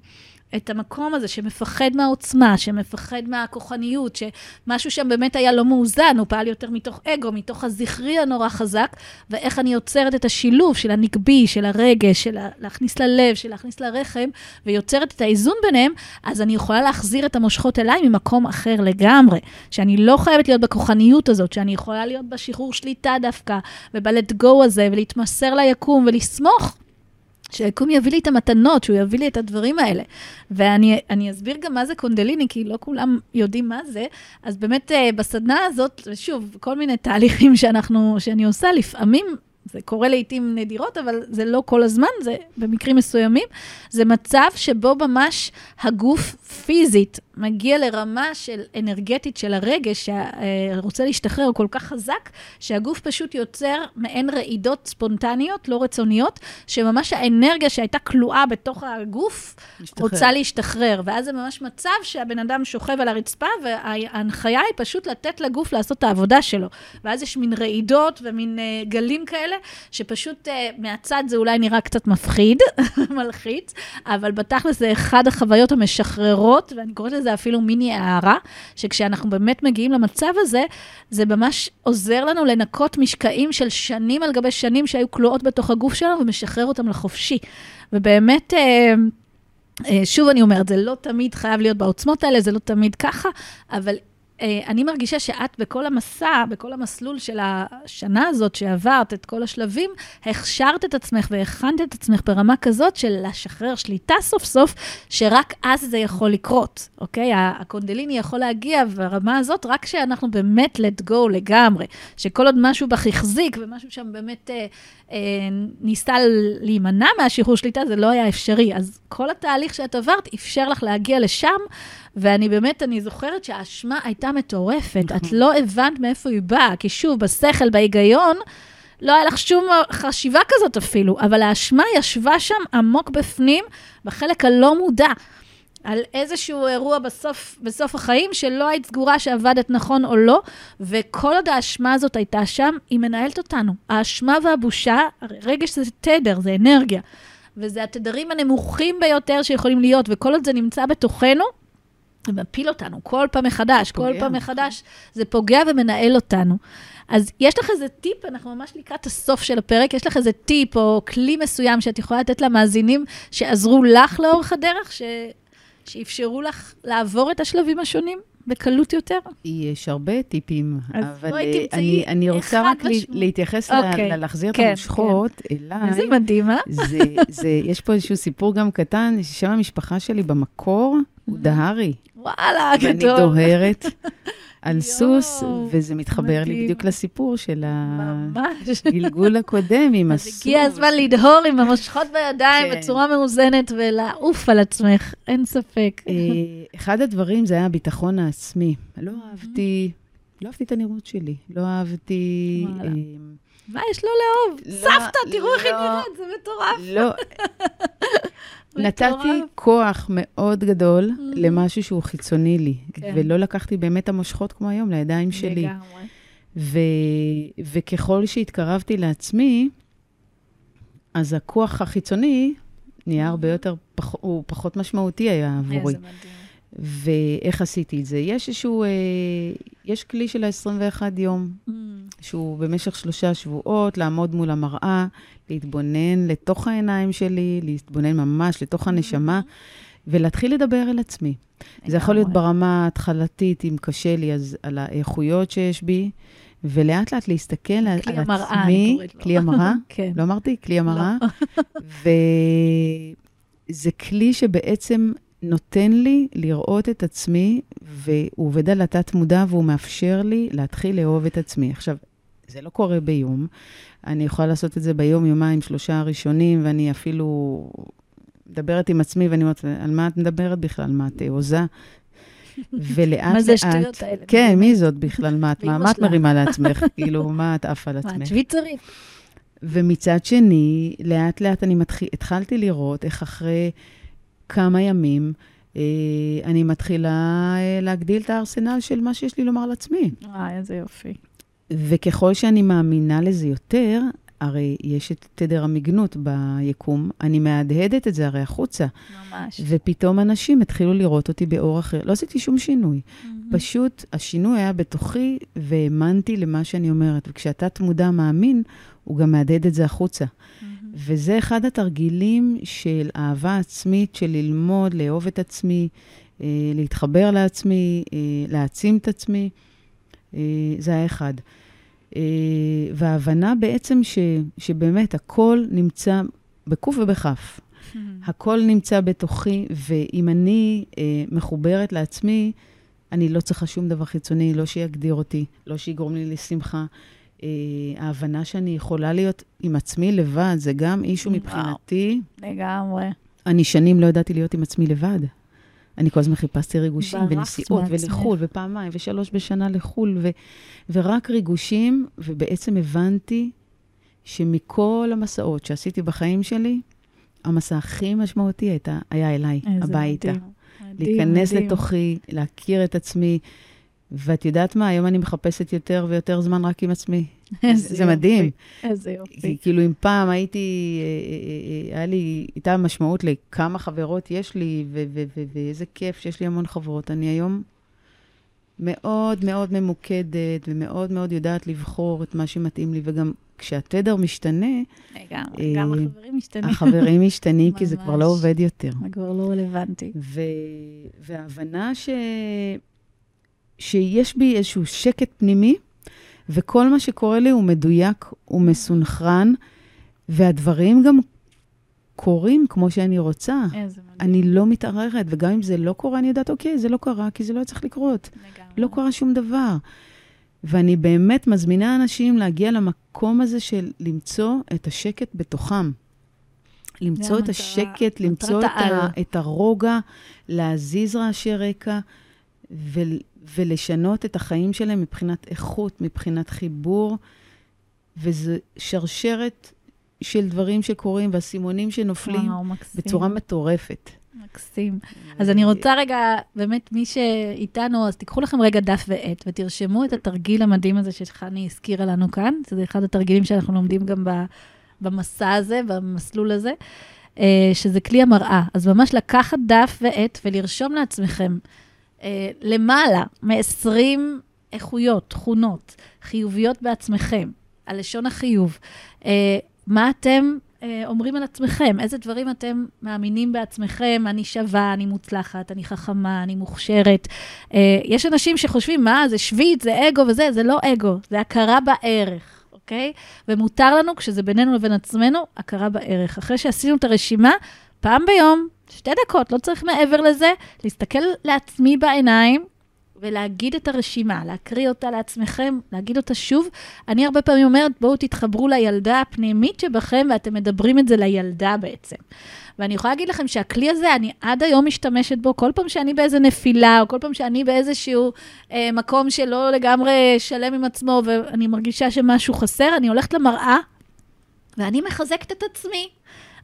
את המקום הזה שמפחד מהעוצמה, שמפחד מהכוחניות, שמשהו שם באמת היה לא מאוזן, הוא פעל יותר מתוך אגו, מתוך הזכרי הנורא חזק, ואיך אני יוצרת את השילוב של הנקבי, של הרגש, של להכניס ללב, של להכניס לרחם, ויוצרת את האיזון ביניהם, אז אני יכולה להחזיר את המושכות אליי ממקום אחר לגמרי. שאני לא חייבת להיות בכוחניות הזאת, שאני יכולה להיות בשחרור שליטה דווקא, וב-let go הזה, ולהתמסר ליקום ולסמוך. שהיקום יביא לי את המתנות, שהוא יביא לי את הדברים האלה. ואני אסביר גם מה זה קונדליני, כי לא כולם יודעים מה זה. אז באמת, אה, בסדנה הזאת, שוב, כל מיני תהליכים שאנחנו, שאני עושה, לפעמים זה קורה לעיתים נדירות, אבל זה לא כל הזמן, זה במקרים מסוימים. זה מצב שבו ממש הגוף פיזית מגיע לרמה של אנרגטית של הרגש שרוצה להשתחרר, הוא כל כך חזק, שהגוף פשוט יוצר מעין רעידות ספונטניות, לא רצוניות, שממש האנרגיה שהייתה כלואה בתוך הגוף משתחרר. רוצה להשתחרר. ואז זה ממש מצב שהבן אדם שוכב על הרצפה, וההנחיה היא פשוט לתת לגוף לעשות את העבודה שלו. ואז יש מין רעידות ומין uh, גלים כאלה, שפשוט uh, מהצד זה אולי נראה קצת מפחיד, מלחיץ, אבל בתכלס זה אחד החוויות המשחררות, ואני קוראת לזה אפילו מיני הערה, שכשאנחנו באמת מגיעים למצב הזה, זה ממש עוזר לנו לנקות משקעים של שנים על גבי שנים שהיו כלואות בתוך הגוף שלנו ומשחרר אותם לחופשי. ובאמת... אה, שוב אני אומרת, זה לא תמיד חייב להיות בעוצמות האלה, זה לא תמיד ככה, אבל אני מרגישה שאת בכל המסע, בכל המסלול של השנה הזאת שעברת, את כל השלבים, הכשרת את עצמך והכנת את עצמך ברמה כזאת של לשחרר שליטה סוף סוף, שרק אז זה יכול לקרות, אוקיי? הקונדליני יכול להגיע ברמה הזאת רק כשאנחנו באמת let go לגמרי. שכל עוד משהו בך החזיק ומשהו שם באמת אה, אה, ניסה להימנע מהשחרור שליטה, זה לא היה אפשרי. אז כל התהליך שאת עברת אפשר לך להגיע לשם. ואני באמת, אני זוכרת שהאשמה הייתה מטורפת. את נכון. לא הבנת מאיפה היא באה, כי שוב, בשכל, בהיגיון, לא היה לך שום חשיבה כזאת אפילו, אבל האשמה ישבה שם עמוק בפנים, בחלק הלא מודע. על איזשהו אירוע בסוף, בסוף החיים, שלא היית סגורה שעבדת נכון או לא, וכל עוד האשמה הזאת הייתה שם, היא מנהלת אותנו. האשמה והבושה, רגש זה תדר, זה אנרגיה, וזה התדרים הנמוכים ביותר שיכולים להיות, וכל עוד זה נמצא בתוכנו, זה מפיל אותנו כל פעם מחדש, פוגע. כל פעם מחדש. זה פוגע ומנהל אותנו. אז יש לך איזה טיפ, אנחנו ממש לקראת הסוף של הפרק, יש לך איזה טיפ או כלי מסוים שאת יכולה לתת למאזינים שעזרו לך לאורך הדרך, ש... שאפשרו לך לעבור את השלבים השונים? בקלות יותר? יש הרבה טיפים, אבל אה, אני, אני רוצה רק משמע. להתייחס אוקיי, להחזיר כן, את המושכות כן. אליי. איזה מדהים, אה? זה, זה, יש פה איזשהו סיפור גם קטן, שם המשפחה שלי במקור הוא דהרי. וואלה, גדול. ואני דוהרת. על סוס, וזה מתחבר לי בדיוק לסיפור של הגלגול הקודם עם הסוס. אז הגיע הזמן לדהור עם המושכות בידיים כן. בצורה מאוזנת ולעוף על עצמך, אין ספק. אה, אחד הדברים זה היה הביטחון העצמי. לא אהבתי, לא אהבתי את הנראות שלי, לא אהבתי... אה, מה יש לו לאהוב? לא, סבתא, תראו איך היא לא. נראית, זה מטורף. נתתי כוח מאוד גדול mm-hmm. למשהו שהוא חיצוני לי, כן. ולא לקחתי באמת המושכות כמו היום לידיים שלי. לגמרי. ו... וככל שהתקרבתי לעצמי, אז הכוח החיצוני נהיה הרבה mm-hmm. יותר, פח... הוא פחות משמעותי היה עבורי. איזה מדהים. ואיך עשיתי את זה? יש איזשהו, אה, יש כלי של ה-21 יום, mm. שהוא במשך שלושה שבועות, לעמוד מול המראה, להתבונן לתוך העיניים שלי, להתבונן ממש לתוך הנשמה, mm-hmm. ולהתחיל לדבר אל עצמי. זה יכול להיות ברמה ההתחלתית, אם קשה לי, אז על האיכויות שיש בי, ולאט לאט להסתכל על, המראה, עצמי. כלי המראה, כלי המראה? כן. לא אמרתי? כלי המראה. לא. וזה כלי שבעצם נותן לי לראות את עצמי, והוא עובד על התת-מודע והוא מאפשר לי להתחיל לאהוב את עצמי. עכשיו, זה לא קורה ביום. אני יכולה לעשות את זה ביום, יומיים, שלושה הראשונים, ואני אפילו מדברת עם עצמי, ואני אומרת, על מה את מדברת בכלל? מה, את הוזה? ולאט לאט... מה זה השטויות האלה? כן, מי זאת בכלל? מה את, מה את מרימה לעצמך? כאילו, מה את עפה לעצמך? מה, את שוויצרית? ומצד שני, לאט לאט אני מתחיל, התחלתי לראות איך אחרי כמה ימים, אה, אני מתחילה אה, להגדיל את הארסנל של מה שיש לי לומר לעצמי. וואי, איזה יופי. וככל שאני מאמינה לזה יותר, הרי יש את תדר המגנות ביקום, אני מהדהדת את זה הרי החוצה. ממש. ופתאום אנשים התחילו לראות אותי באור אחר. לא עשיתי שום שינוי. פשוט השינוי היה בתוכי, והאמנתי למה שאני אומרת. וכשאתה תמודע מאמין, הוא גם מהדהד את זה החוצה. וזה אחד התרגילים של אהבה עצמית, של ללמוד, לאהוב את עצמי, אה, להתחבר לעצמי, אה, להעצים את עצמי. אה, זה היה אחד. אה, וההבנה בעצם ש, שבאמת הכל נמצא בקוף ובכף. הכל נמצא בתוכי, ואם אני אה, מחוברת לעצמי, אני לא צריכה שום דבר חיצוני, לא שיגדיר אותי, לא שיגרום לי לשמחה. אה, ההבנה שאני יכולה להיות עם עצמי לבד, זה גם אישו מבחינתי. לגמרי. אני שנים לא ידעתי להיות עם עצמי לבד. אני כל הזמן חיפשתי ריגושים ונסיעות. ולחו"ל, ופעמיים ושלוש בשנה לחו"ל, ו, ורק ריגושים, ובעצם הבנתי שמכל המסעות שעשיתי בחיים שלי, המסע הכי משמעותי הייתה, היה אליי, הביתה. מדהים, להיכנס מדהים. לתוכי, להכיר את עצמי. ואת יודעת מה? היום אני מחפשת יותר ויותר זמן רק עם עצמי. איזה זה מדהים. יופי, איזה יופי. כאילו אם פעם הייתי, אה, אה, אה, היה לי, הייתה משמעות לכמה חברות יש לי, ואיזה כיף שיש לי המון חברות. אני היום מאוד מאוד ממוקדת, ומאוד מאוד יודעת לבחור את מה שמתאים לי, וגם כשהתדר משתנה, לגמרי, גם החברים משתנים. החברים משתנים, כי זה כבר לא. עובד יותר. זה כבר לא רלוונטי. וההבנה ש... שיש בי איזשהו שקט פנימי, וכל מה שקורה לי הוא מדויק, הוא מסונכרן, והדברים גם קורים כמו שאני רוצה. איזה מדהים. אני לא מתערערת, וגם אם זה לא קורה, אני יודעת, אוקיי, זה לא קרה, כי זה לא צריך לקרות. לגמרי. לא קרה שום דבר. ואני באמת מזמינה אנשים להגיע למקום הזה של למצוא את השקט בתוכם. למצוא את המטרה- השקט, למצוא את. ה, את הרוגע, להזיז רעשי רקע ו, ולשנות את החיים שלהם מבחינת איכות, מבחינת חיבור. וזו שרשרת של דברים שקורים והסימונים שנופלים וואו, מקסים. בצורה מטורפת. מקסים. אז אני רוצה רגע, באמת, מי שאיתנו, אז תיקחו לכם רגע דף ועט ותרשמו את התרגיל המדהים הזה שחני הזכירה לנו כאן. זה אחד התרגילים שאנחנו לומדים גם במסע הזה, במסלול הזה, אה, שזה כלי המראה. אז ממש לקחת דף ועט ולרשום לעצמכם אה, למעלה מ-20 איכויות, תכונות, חיוביות בעצמכם, על לשון החיוב. אה, מה אתם אה, אומרים על עצמכם? איזה דברים אתם מאמינים בעצמכם? אני שווה, אני מוצלחת, אני חכמה, אני מוכשרת. יש אנשים שחושבים, מה, זה שביט, זה אגו וזה, זה לא אגו, זה הכרה בערך, אוקיי? ומותר לנו, כשזה בינינו לבין עצמנו, הכרה בערך. אחרי שעשינו את הרשימה, פעם ביום, שתי דקות, לא צריך מעבר לזה, להסתכל לעצמי בעיניים ולהגיד את הרשימה, להקריא אותה לעצמכם, להגיד אותה שוב. אני הרבה פעמים אומרת, בואו תתחברו לילדה הפנימית שבכם, ואתם מדברים את זה לילדה בעצם. ואני יכולה להגיד לכם שהכלי הזה, אני עד היום משתמשת בו, כל פעם שאני באיזה נפילה, או כל פעם שאני באיזשהו אה, מקום שלא לגמרי שלם עם עצמו, ואני מרגישה שמשהו חסר, אני הולכת למראה, ואני מחזקת את עצמי.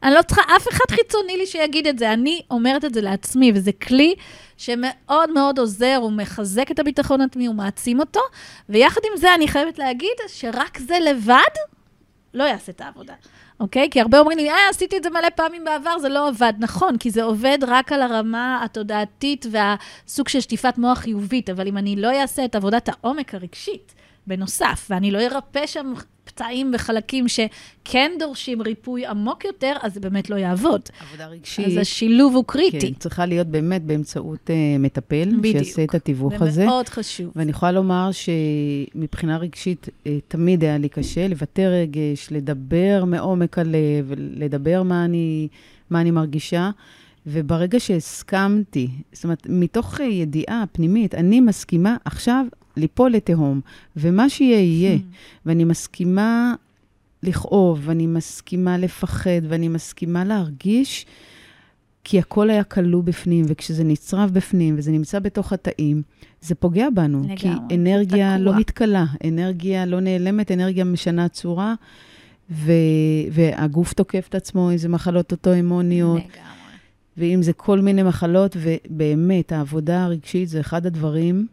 אני לא צריכה אף אחד חיצוני לי שיגיד את זה, אני אומרת את זה לעצמי, וזה כלי שמאוד מאוד עוזר, הוא מחזק את הביטחון העצמי, הוא מעצים אותו, ויחד עם זה אני חייבת להגיד שרק זה לבד לא יעשה את העבודה, אוקיי? כי הרבה אומרים לי, אה, עשיתי את זה מלא פעמים בעבר, זה לא עבד. נכון, כי זה עובד רק על הרמה התודעתית והסוג של שטיפת מוח חיובית, אבל אם אני לא אעשה את עבודת העומק הרגשית, בנוסף, ואני לא ארפא שם פצעים וחלקים שכן דורשים ריפוי עמוק יותר, אז זה באמת לא יעבוד. עבודה רגשית. אז השילוב הוא קריטי. כן, צריכה להיות באמת באמצעות uh, מטפל, בדיוק. שיעשה את התיווך זה הזה. מאוד חשוב. ואני יכולה לומר שמבחינה רגשית, uh, תמיד היה לי קשה לבטא רגש, לדבר מעומק הלב, לדבר מה אני, מה אני מרגישה. וברגע שהסכמתי, זאת אומרת, מתוך uh, ידיעה פנימית, אני מסכימה, עכשיו ליפול לתהום, ומה שיהיה, יהיה. ואני מסכימה לכאוב, ואני מסכימה לפחד, ואני מסכימה להרגיש, כי הכל היה כלוא בפנים, וכשזה נצרב בפנים וזה נמצא בתוך התאים, זה פוגע בנו. לגמרי. כי אנרגיה תקוע. לא מתכלה, אנרגיה לא נעלמת, אנרגיה משנה צורה, ו- והגוף תוקף את עצמו, אם זה מחלות אוטואימוניות. לגמרי. ואם זה כל מיני מחלות, ובאמת, העבודה הרגשית זה אחד הדברים,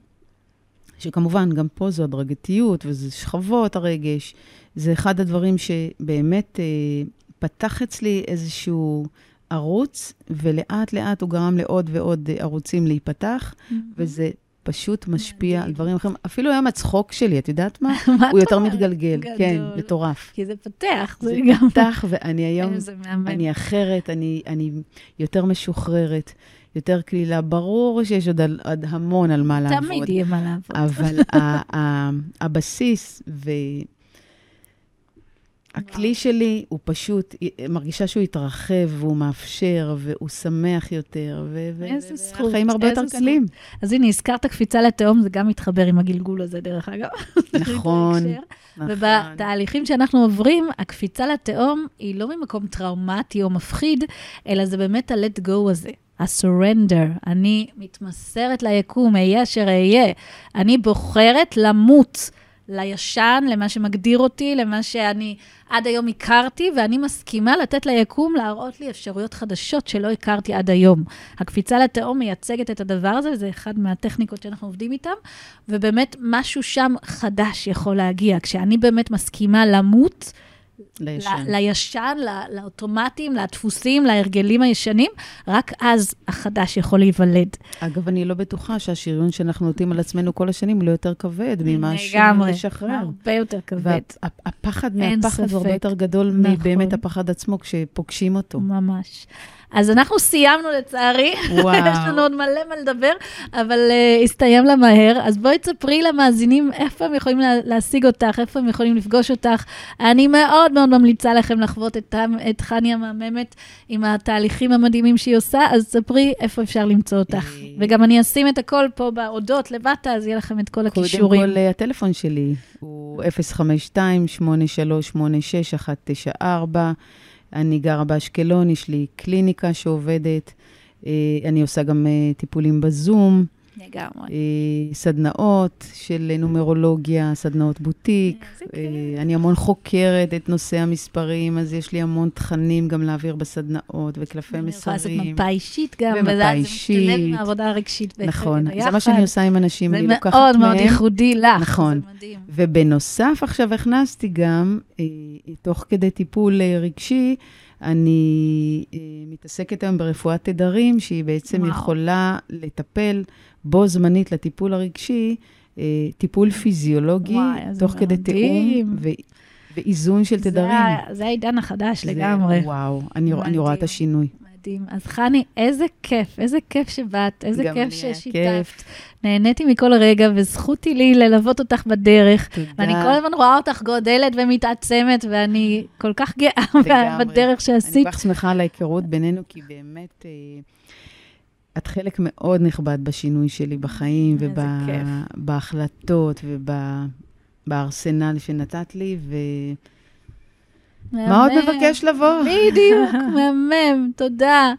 שכמובן, גם פה זו הדרגתיות, וזה שכבות הרגש. זה אחד הדברים שבאמת אה, פתח אצלי איזשהו ערוץ, ולאט-לאט הוא גרם לעוד ועוד ערוצים להיפתח, mm-hmm. וזה פשוט משפיע על דברים אחרים. אפילו היום הצחוק שלי, את יודעת מה? הוא יותר מתגלגל. כן, מטורף. כי זה פתח. זה גם... פתח, ואני היום, אני אחרת, אני יותר משוחררת. יותר קלילה. ברור שיש עוד, עוד המון על מה לעבוד. תמיד יהיה מה לעבוד. אבל הבסיס ו... הכלי שלי הוא פשוט, מרגישה שהוא התרחב, והוא מאפשר, והוא שמח יותר, והחיים הרבה יותר קלים. אז הנה, הזכרת קפיצה לתהום, זה גם מתחבר עם הגלגול הזה, דרך אגב. נכון, נכון. ובתהליכים שאנחנו עוברים, הקפיצה לתהום היא לא ממקום טראומטי או מפחיד, אלא זה באמת ה-let go הזה. ה-surrender, אני מתמסרת ליקום, אהיה אשר אהיה. אני בוחרת למות. לישן, למה שמגדיר אותי, למה שאני עד היום הכרתי, ואני מסכימה לתת ליקום להראות לי אפשרויות חדשות שלא הכרתי עד היום. הקפיצה לתהום מייצגת את הדבר הזה, וזה אחד מהטכניקות שאנחנו עובדים איתן, ובאמת משהו שם חדש יכול להגיע. כשאני באמת מסכימה למות, לישן. לישן, לאוטומטים, לדפוסים, להרגלים הישנים, רק אז החדש יכול להיוולד. אגב, אני לא בטוחה שהשריון שאנחנו נותנים על עצמנו כל השנים הוא לא יותר כבד ממה לשחרר. לגמרי, הרבה יותר כבד. והפחד מהפחד הוא הרבה יותר גדול נכון. מבאמת הפחד עצמו כשפוגשים אותו. ממש. אז אנחנו סיימנו לצערי. יש לנו עוד מלא מה לדבר, אבל uh, הסתיים לה מהר. אז בואי תספרי למאזינים איפה הם יכולים לה, להשיג אותך, איפה הם יכולים לפגוש אותך. אני מאוד מאוד ממליצה לכם לחוות את, את חני המהממת עם התהליכים המדהימים שהיא עושה, אז ספרי איפה אפשר למצוא אותך. אה. וגם אני אשים את הכל פה בהודות למטה, אז יהיה לכם את כל הכישורים. קודם כל, הטלפון שלי הוא 052-8386-194. אני גרה באשקלון, יש לי קליניקה שעובדת, אה, אני עושה גם אה, טיפולים בזום. לגמרי. אה, סדנאות של נומרולוגיה, סדנאות בוטיק. אני המון חוקרת את נושא המספרים, אז יש לי המון תכנים גם להעביר בסדנאות וקלפי מסרים. אני יכולה לעשות מפה אישית גם, ומפה אישית. זה משתלב מהעבודה הרגשית. נכון, זה מה שאני עושה עם אנשים, אני לוקחת מהם. זה מאוד מאוד ייחודי לך, נכון. ובנוסף, עכשיו הכנסתי גם, תוך כדי טיפול רגשי, אני אה, מתעסקת היום ברפואת תדרים, שהיא בעצם וואו. יכולה לטפל בו זמנית לטיפול הרגשי, אה, טיפול פיזיולוגי, וואי, תוך כדי תיאום ו... ואיזון של תדרים. זה העידן החדש זה, לגמרי. וואו, אני, אני רואה את השינוי. מדהים. אז חני, איזה כיף, איזה כיף שבאת, איזה כיף ששיתפת. נהניתי מכל רגע, וזכותי לי ללוות אותך בדרך. תודה. ואני כל הזמן רואה אותך גודלת ומתעצמת, ואני כל כך גאה בדרך שעשית. אני כל כך שמחה על ההיכרות בינינו, כי באמת... את חלק מאוד נכבד בשינוי שלי בחיים ובהחלטות ובארסנל שנתת לי, ו... מה עוד מבקש לבוא? בדיוק, מהמם, תודה.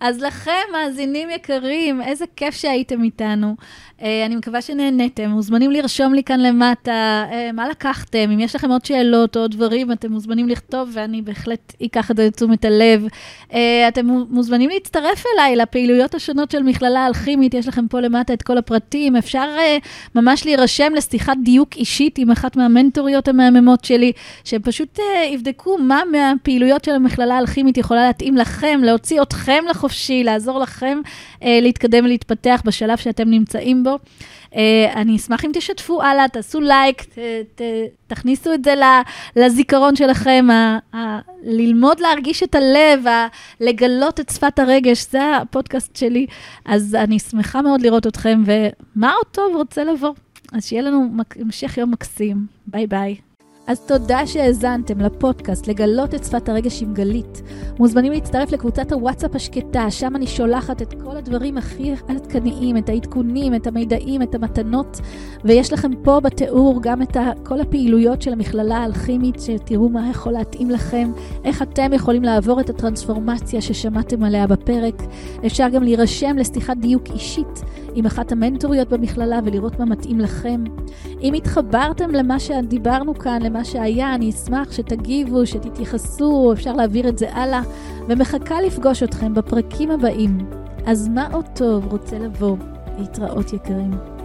אז לכם, מאזינים יקרים, איזה כיף שהייתם איתנו. Uh, אני מקווה שנהניתם. מוזמנים לרשום לי כאן למטה uh, מה לקחתם. אם יש לכם עוד שאלות או עוד דברים, אתם מוזמנים לכתוב, ואני בהחלט אקח את זה לתשומת הלב. Uh, אתם מוזמנים להצטרף אליי לפעילויות השונות של מכללה אלכימית. יש לכם פה למטה את כל הפרטים. אפשר ממש להירשם לשיחת דיוק אישית עם אחת מהמנטוריות המהממות שלי, שהם פשוט uh, יבדקו מה מהפעילויות של המכללה האלכימית יכולה להתאים לכם, להוציא אתכם לחופשי, לעזור לכם להתקדם ולהתפתח בשלב שאתם נמצאים בו. Uh, אני אשמח אם תשתפו הלאה, תעשו לייק, ת, ת, תכניסו את זה לזיכרון שלכם, ה, ה, ללמוד להרגיש את הלב, ה, לגלות את שפת הרגש, זה הפודקאסט שלי. אז אני שמחה מאוד לראות אתכם, ומה עוד טוב רוצה לבוא. אז שיהיה לנו המשך יום מקסים. ביי ביי. אז תודה שהאזנתם לפודקאסט לגלות את שפת הרגש עם גלית. מוזמנים להצטרף לקבוצת הוואטסאפ השקטה, שם אני שולחת את כל הדברים הכי עדכניים, את העדכונים, את המידעים, את המתנות, ויש לכם פה בתיאור גם את כל הפעילויות של המכללה האלכימית, שתראו מה יכול להתאים לכם, איך אתם יכולים לעבור את הטרנספורמציה ששמעתם עליה בפרק. אפשר גם להירשם לשיחת דיוק אישית עם אחת המנטוריות במכללה ולראות מה מתאים לכם. אם התחברתם למה שדיברנו כאן, למה שהיה, אני אשמח שתגיבו, שתתייחסו, אפשר להעביר את זה הלאה, ומחכה לפגוש אתכם בפרקים הבאים. אז מה עוד טוב רוצה לבוא? להתראות יקרים.